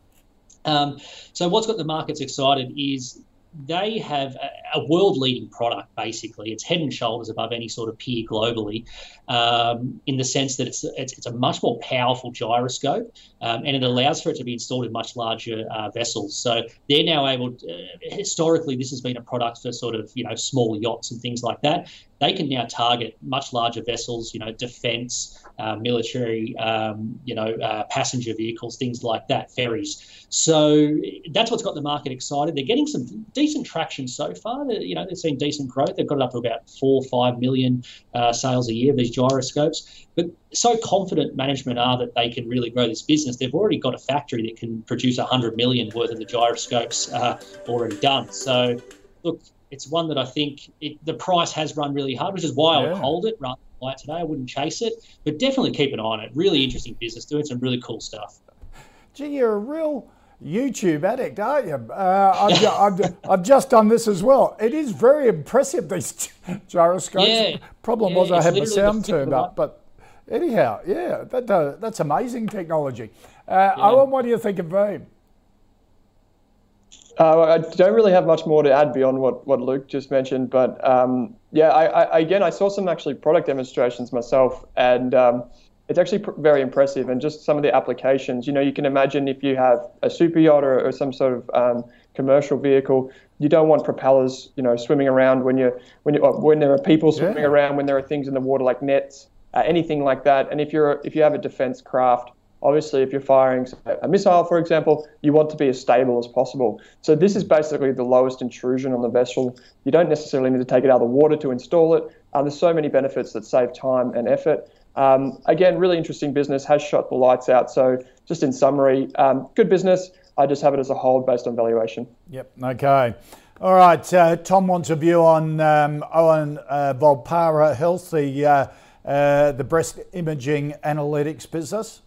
Um, so what's got the markets excited is they have a, world leading product, basically. It's head and shoulders above any sort of peer globally um, in the sense that it's, it's, it's, a much more powerful gyroscope um, and it allows for it to be installed in much larger uh, vessels. So they're now able, to, uh, historically, this has been a product for sort of, you know, small yachts and things like that. They can now target much larger vessels, you know, defense, uh, military, um, you know, uh, passenger vehicles, things like that, ferries. So that's what's got the market excited. They're getting some decent traction so far. They're, you know, they've seen decent growth. They've got it up to about four, five million uh, sales a year. These gyroscopes. But so confident management are that they can really grow this business. They've already got a factory that can produce 100 million worth of the gyroscopes uh, already done. So, look, it's one that I think it, the price has run really hard, which is why. I would hold it rather than buy it today. I wouldn't chase it, but definitely keep an eye on it. Really interesting business, doing some really cool stuff. Gee, you're a real YouTube addict, aren't you? Uh, I've, I've, I've, just done this as well. It is very impressive, these gyroscopes. Yeah, Problem yeah, was I had the sound turned up, but anyhow, yeah, that, uh, that's amazing technology. Uh, yeah. Owen, what do you think of Veem? Uh, I don't really have much more to add beyond what, what Luke just mentioned, but um, yeah, I, I, again, I saw some actually product demonstrations myself, and um, it's actually pr- very impressive. And just some of the applications, you know, you can imagine if you have a super yacht or, or some sort of um, commercial vehicle, you don't want propellers, you know, swimming around when you're when you when there are people swimming yeah. around, when there are things in the water like nets, uh, anything like that. And if you're if you have a defense craft Obviously, if you're firing a missile, for example, you want to be as stable as possible. So this is basically the lowest intrusion on the vessel. You don't necessarily need to take it out of the water to install it. Uh, there's so many benefits that save time and effort. Um, again, really interesting business, has shot the lights out. So just in summary, um, good business. I just have it as a hold based on valuation. Yep. Okay. All right. Uh, Tom wants a view on um, Owen uh, Volpara Health, the uh, uh, the breast imaging analytics business.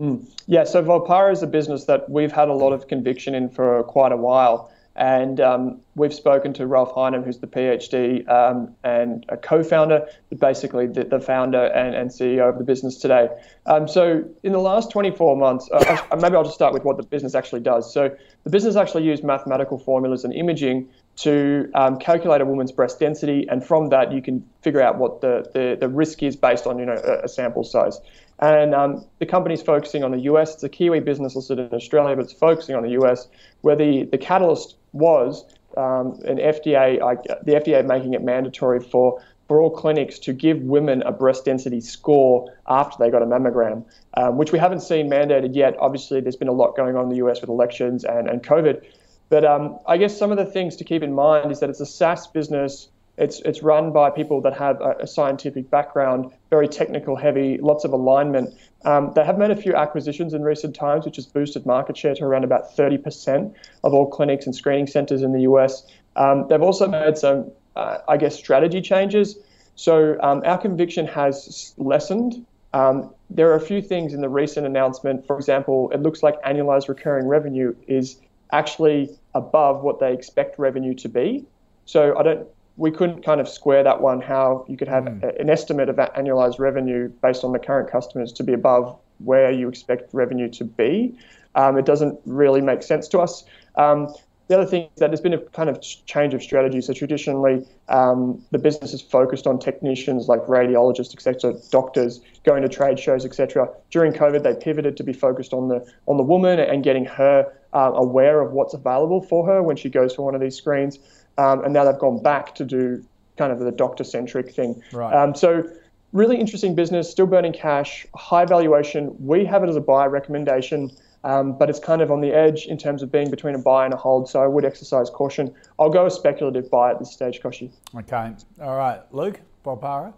Mm. Yeah, so Volpara is a business that we've had a lot of conviction in for quite a while. And um, we've spoken to Ralph Highnam, who's the PhD um, and a co-founder, but basically the, the founder and, and, CEO of the business today. Um, so in the last 24 months, uh, uh, maybe I'll just start with what the business actually does. So the business actually used mathematical formulas and imaging to um, calculate a woman's breast density, and from that you can figure out what the, the, the risk is based on you know a, a sample size. And um, the company's focusing on the US. It's a Kiwi business listed in Australia, but it's focusing on the US, where the, the catalyst was um, an FDA, uh, the FDA making it mandatory for, for all clinics to give women a breast density score after they got a mammogram, um, which we haven't seen mandated yet. Obviously, there's been a lot going on in the US with elections and, and COVID. But um, I guess some of the things to keep in mind is that it's a SaaS business it's, it's run by people that have a scientific background, very technical heavy, lots of alignment. Um, they have made a few acquisitions in recent times, which has boosted market share to around about 30% of all clinics and screening centers in the US. Um, they've also made some, uh, I guess, strategy changes. So um, our conviction has lessened. Um, there are a few things in the recent announcement. For example, it looks like annualized recurring revenue is actually above what they expect revenue to be. So I don't we couldn't kind of square that one how you could have mm. an estimate of that annualized revenue based on the current customers to be above where you expect revenue to be. Um, it doesn't really make sense to us. Um, the other thing is that there's been a kind of change of strategy. So traditionally, um, the business is focused on technicians like radiologists, etc., doctors going to trade shows, etc. During COVID, they pivoted to be focused on the on the woman and getting her uh, aware of what's available for her when she goes for one of these screens um, and now they've gone back to do kind of the doctor centric thing. Right. Um, so really interesting business, still burning cash, high valuation. We have it as a buy recommendation. Um, but it's kind of on the edge in terms of being between a buy and a hold. So I would exercise caution. I'll go a speculative buy at this stage, Kochie. Okay. All right. Luke, Bob Volpara?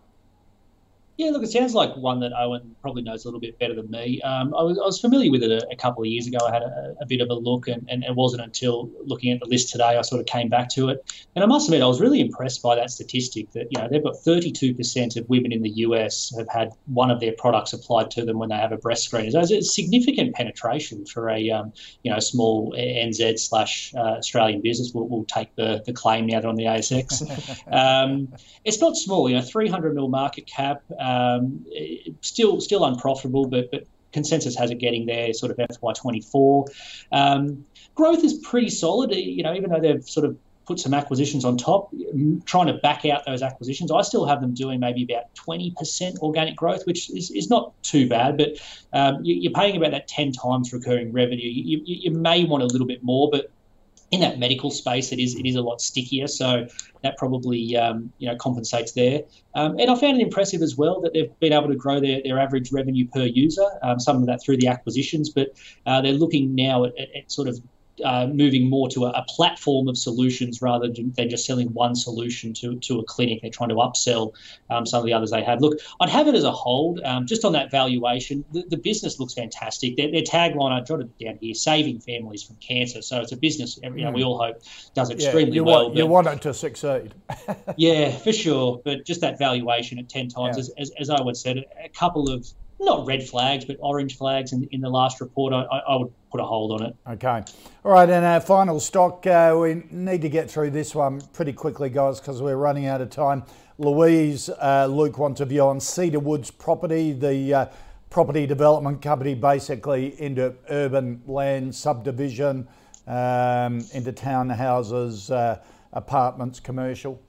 Yeah, look, it sounds like one that Owen probably knows a little bit better than me. Um, I, was, I, was, familiar with it a, a, couple of years ago. I had a, a bit of a look, and, and, it wasn't until looking at the list today I sort of came back to it. And I must admit, I was really impressed by that statistic that you know they've got 32% of women in the US have had one of their products applied to them when they have a breast screen. So it's a significant penetration for a um, you know small NZ slash uh, Australian business. We'll, we'll, take the, the claim now on the ASX. um, it's not small, you know, 300 mil market cap. Um, still, still unprofitable, but but consensus has it getting there, sort of FY24. Um, growth is pretty solid, you know, even though they've sort of put some acquisitions on top, trying to back out those acquisitions. I still have them doing maybe about 20% organic growth, which is, is not too bad, but um, you, are paying about that 10 times recurring revenue. You, you, you, may want a little bit more, but in that medical space, it is it is a lot stickier. So that probably um, you know compensates there. Um, and I found it impressive as well that they've been able to grow their, their average revenue per user. Um, some of that through the acquisitions, but uh, they're looking now at, at, at sort of uh, moving more to a, a, platform of solutions rather than just selling one solution to, to a clinic. They're trying to upsell um, some of the others they have. Look, I'd have it as a hold, um, just on that valuation. The, the business looks fantastic. Their, their, tagline, I jotted it down here, saving families from cancer. So it's a business, you know, we hmm. all hope does extremely yeah, you well. Want, you want it to succeed. yeah, for sure. But just that valuation at 10 times, yeah. as, as, as I would said, a couple of not red flags, but orange flags in, in the last report, I, I would put a hold on it. Okay. All right, and our final stock, uh, we need to get through this one pretty quickly, guys, because we're running out of time. Louise, uh, Luke wants a view on Cedar Woods Property, the uh, property development company basically into urban land subdivision, um, into townhouses, uh, apartments, commercial.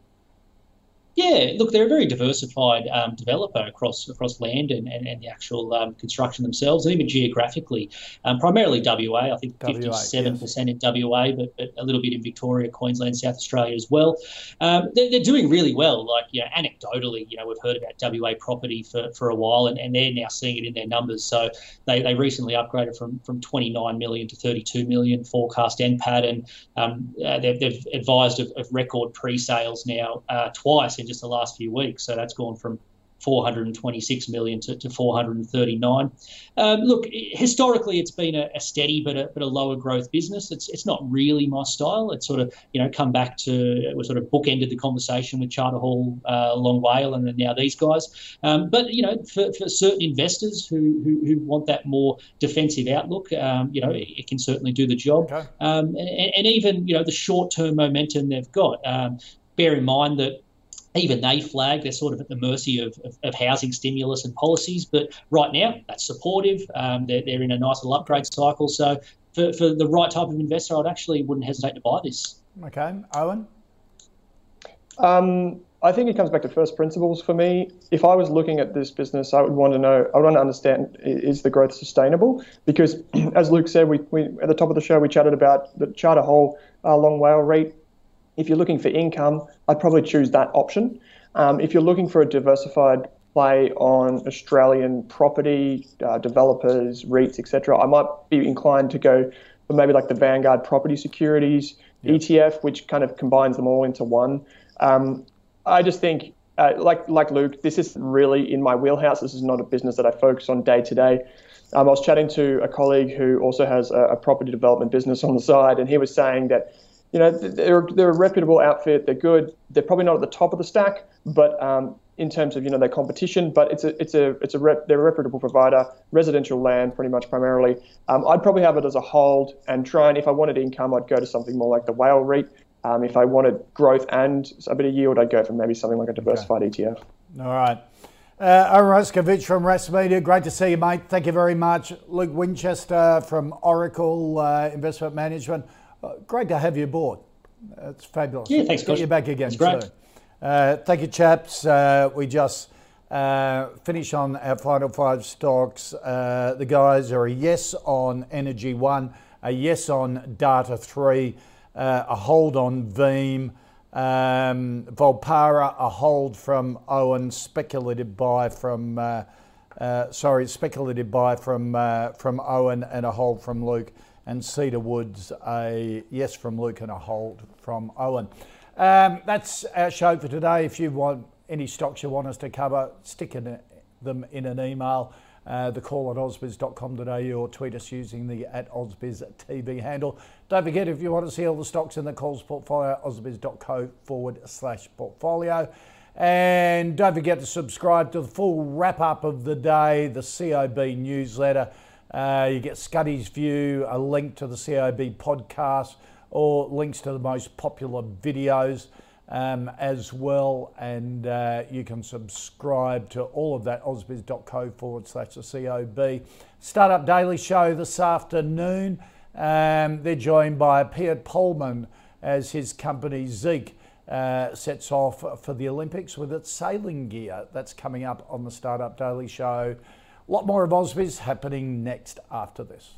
Yeah, look, they're a very diversified um, developer across across land and, and, and the actual um, construction themselves, and even geographically. Um, primarily WA, I think fifty-seven percent in WA, but, but a little bit in Victoria, Queensland, South Australia as well. Um, they're, they're, doing really well. Like, you know, anecdotally, you know, we've heard about WA property for, for a while, and, and they're now seeing it in their numbers. So they, they recently upgraded from from twenty-nine million to thirty-two million forecast NPAT, and um, uh, they've, they've advised of, of record pre-sales now uh, twice in just the last few weeks. So that's gone from 426 million to, to 439. Um, look, historically, it's been a, a, steady but a, but a lower growth business. It's it's not really my style. It's sort of you know come back to we sort of bookended the conversation with Charter Hall, uh, Long WALE, and then now these guys. Um, but you know, for, for certain investors who, who, who want that more defensive outlook, um, you know, it, it, can certainly do the job. Okay. Um, and, and, even you know the short term momentum they've got. Um, bear in mind that even they flag they're sort of at the mercy of, of, of, housing stimulus and policies. But right now, that's supportive. Um, they're, they're in a nice little upgrade cycle. So for, for the right type of investor, I'd actually wouldn't hesitate to buy this. Okay, Owen. Um, I think it comes back to first principles for me. If I was looking at this business, I would want to know, I would want to understand is the growth sustainable? Because as Luke said, we, we at the top of the show we chatted about the Charter Hall uh, Long WALE REIT if you're looking for income, I'd probably choose that option. Um, if you're looking for a diversified play on Australian property, uh, developers, REITs, etc., I might be inclined to go for maybe like the Vanguard Property Securities yep. ETF, which kind of combines them all into one. Um, I just think, uh, like like Luke, this is really in my wheelhouse. This is not a business that I focus on day to day. Um, I was chatting to a colleague who also has a, a property development business on the side, and he was saying that you know, they're, they're a reputable outfit. They're good. They're probably not at the top of the stack, but um, in terms of you know their competition, but it's a it's a it's a rep, they're a reputable provider, residential land pretty much primarily. Um, I'd probably have it as a hold and try and if I wanted income, I'd go to something more like the WALE REIT. Um, if I wanted growth and a bit of yield, I'd go for maybe something like a diversified okay. ETF. All right. Uh, Owen Raszkiewicz from Rask Media, great to see you, mate. Thank you very much. Luke Winchester from Oracle uh, Investment Management. Uh, great to have you aboard. It's fabulous. Yeah, thanks, Get you back again soon. Uh, thank you, chaps. Uh, we just uh, finish on our final five stocks. Uh, the guys are a yes on Energy One, a yes on Data Three, uh, a hold on Veem. Um, Volpara, a hold from Owen, speculative buy from, uh, uh, sorry, speculative buy from uh, from Owen, and a hold from Luke and Cedar Woods a yes from Luke and a hold from Owen. Um, that's our show for today. If you want any stocks you want us to cover, stick in them in an email. Uh, the call at ausbiz.com.au or tweet us using the at ausbiz TV handle. Don't forget, if you want to see all the stocks in the calls portfolio, ausbiz.co forward slash portfolio. And don't forget to subscribe to the full wrap up of the day, the COB newsletter. Uh, you get Scuddy's View, a link to the COB podcast, or links to the most popular videos um, as well. And uh, you can subscribe to all of that, ausbiz.co forward slash the COB. Startup Daily Show this afternoon. Um, they're joined by Piet Polman as his company Zhik uh, sets off for the Olympics with its sailing gear. That's coming up on the Startup Daily Show. A lot more of Ausbiz happening next after this.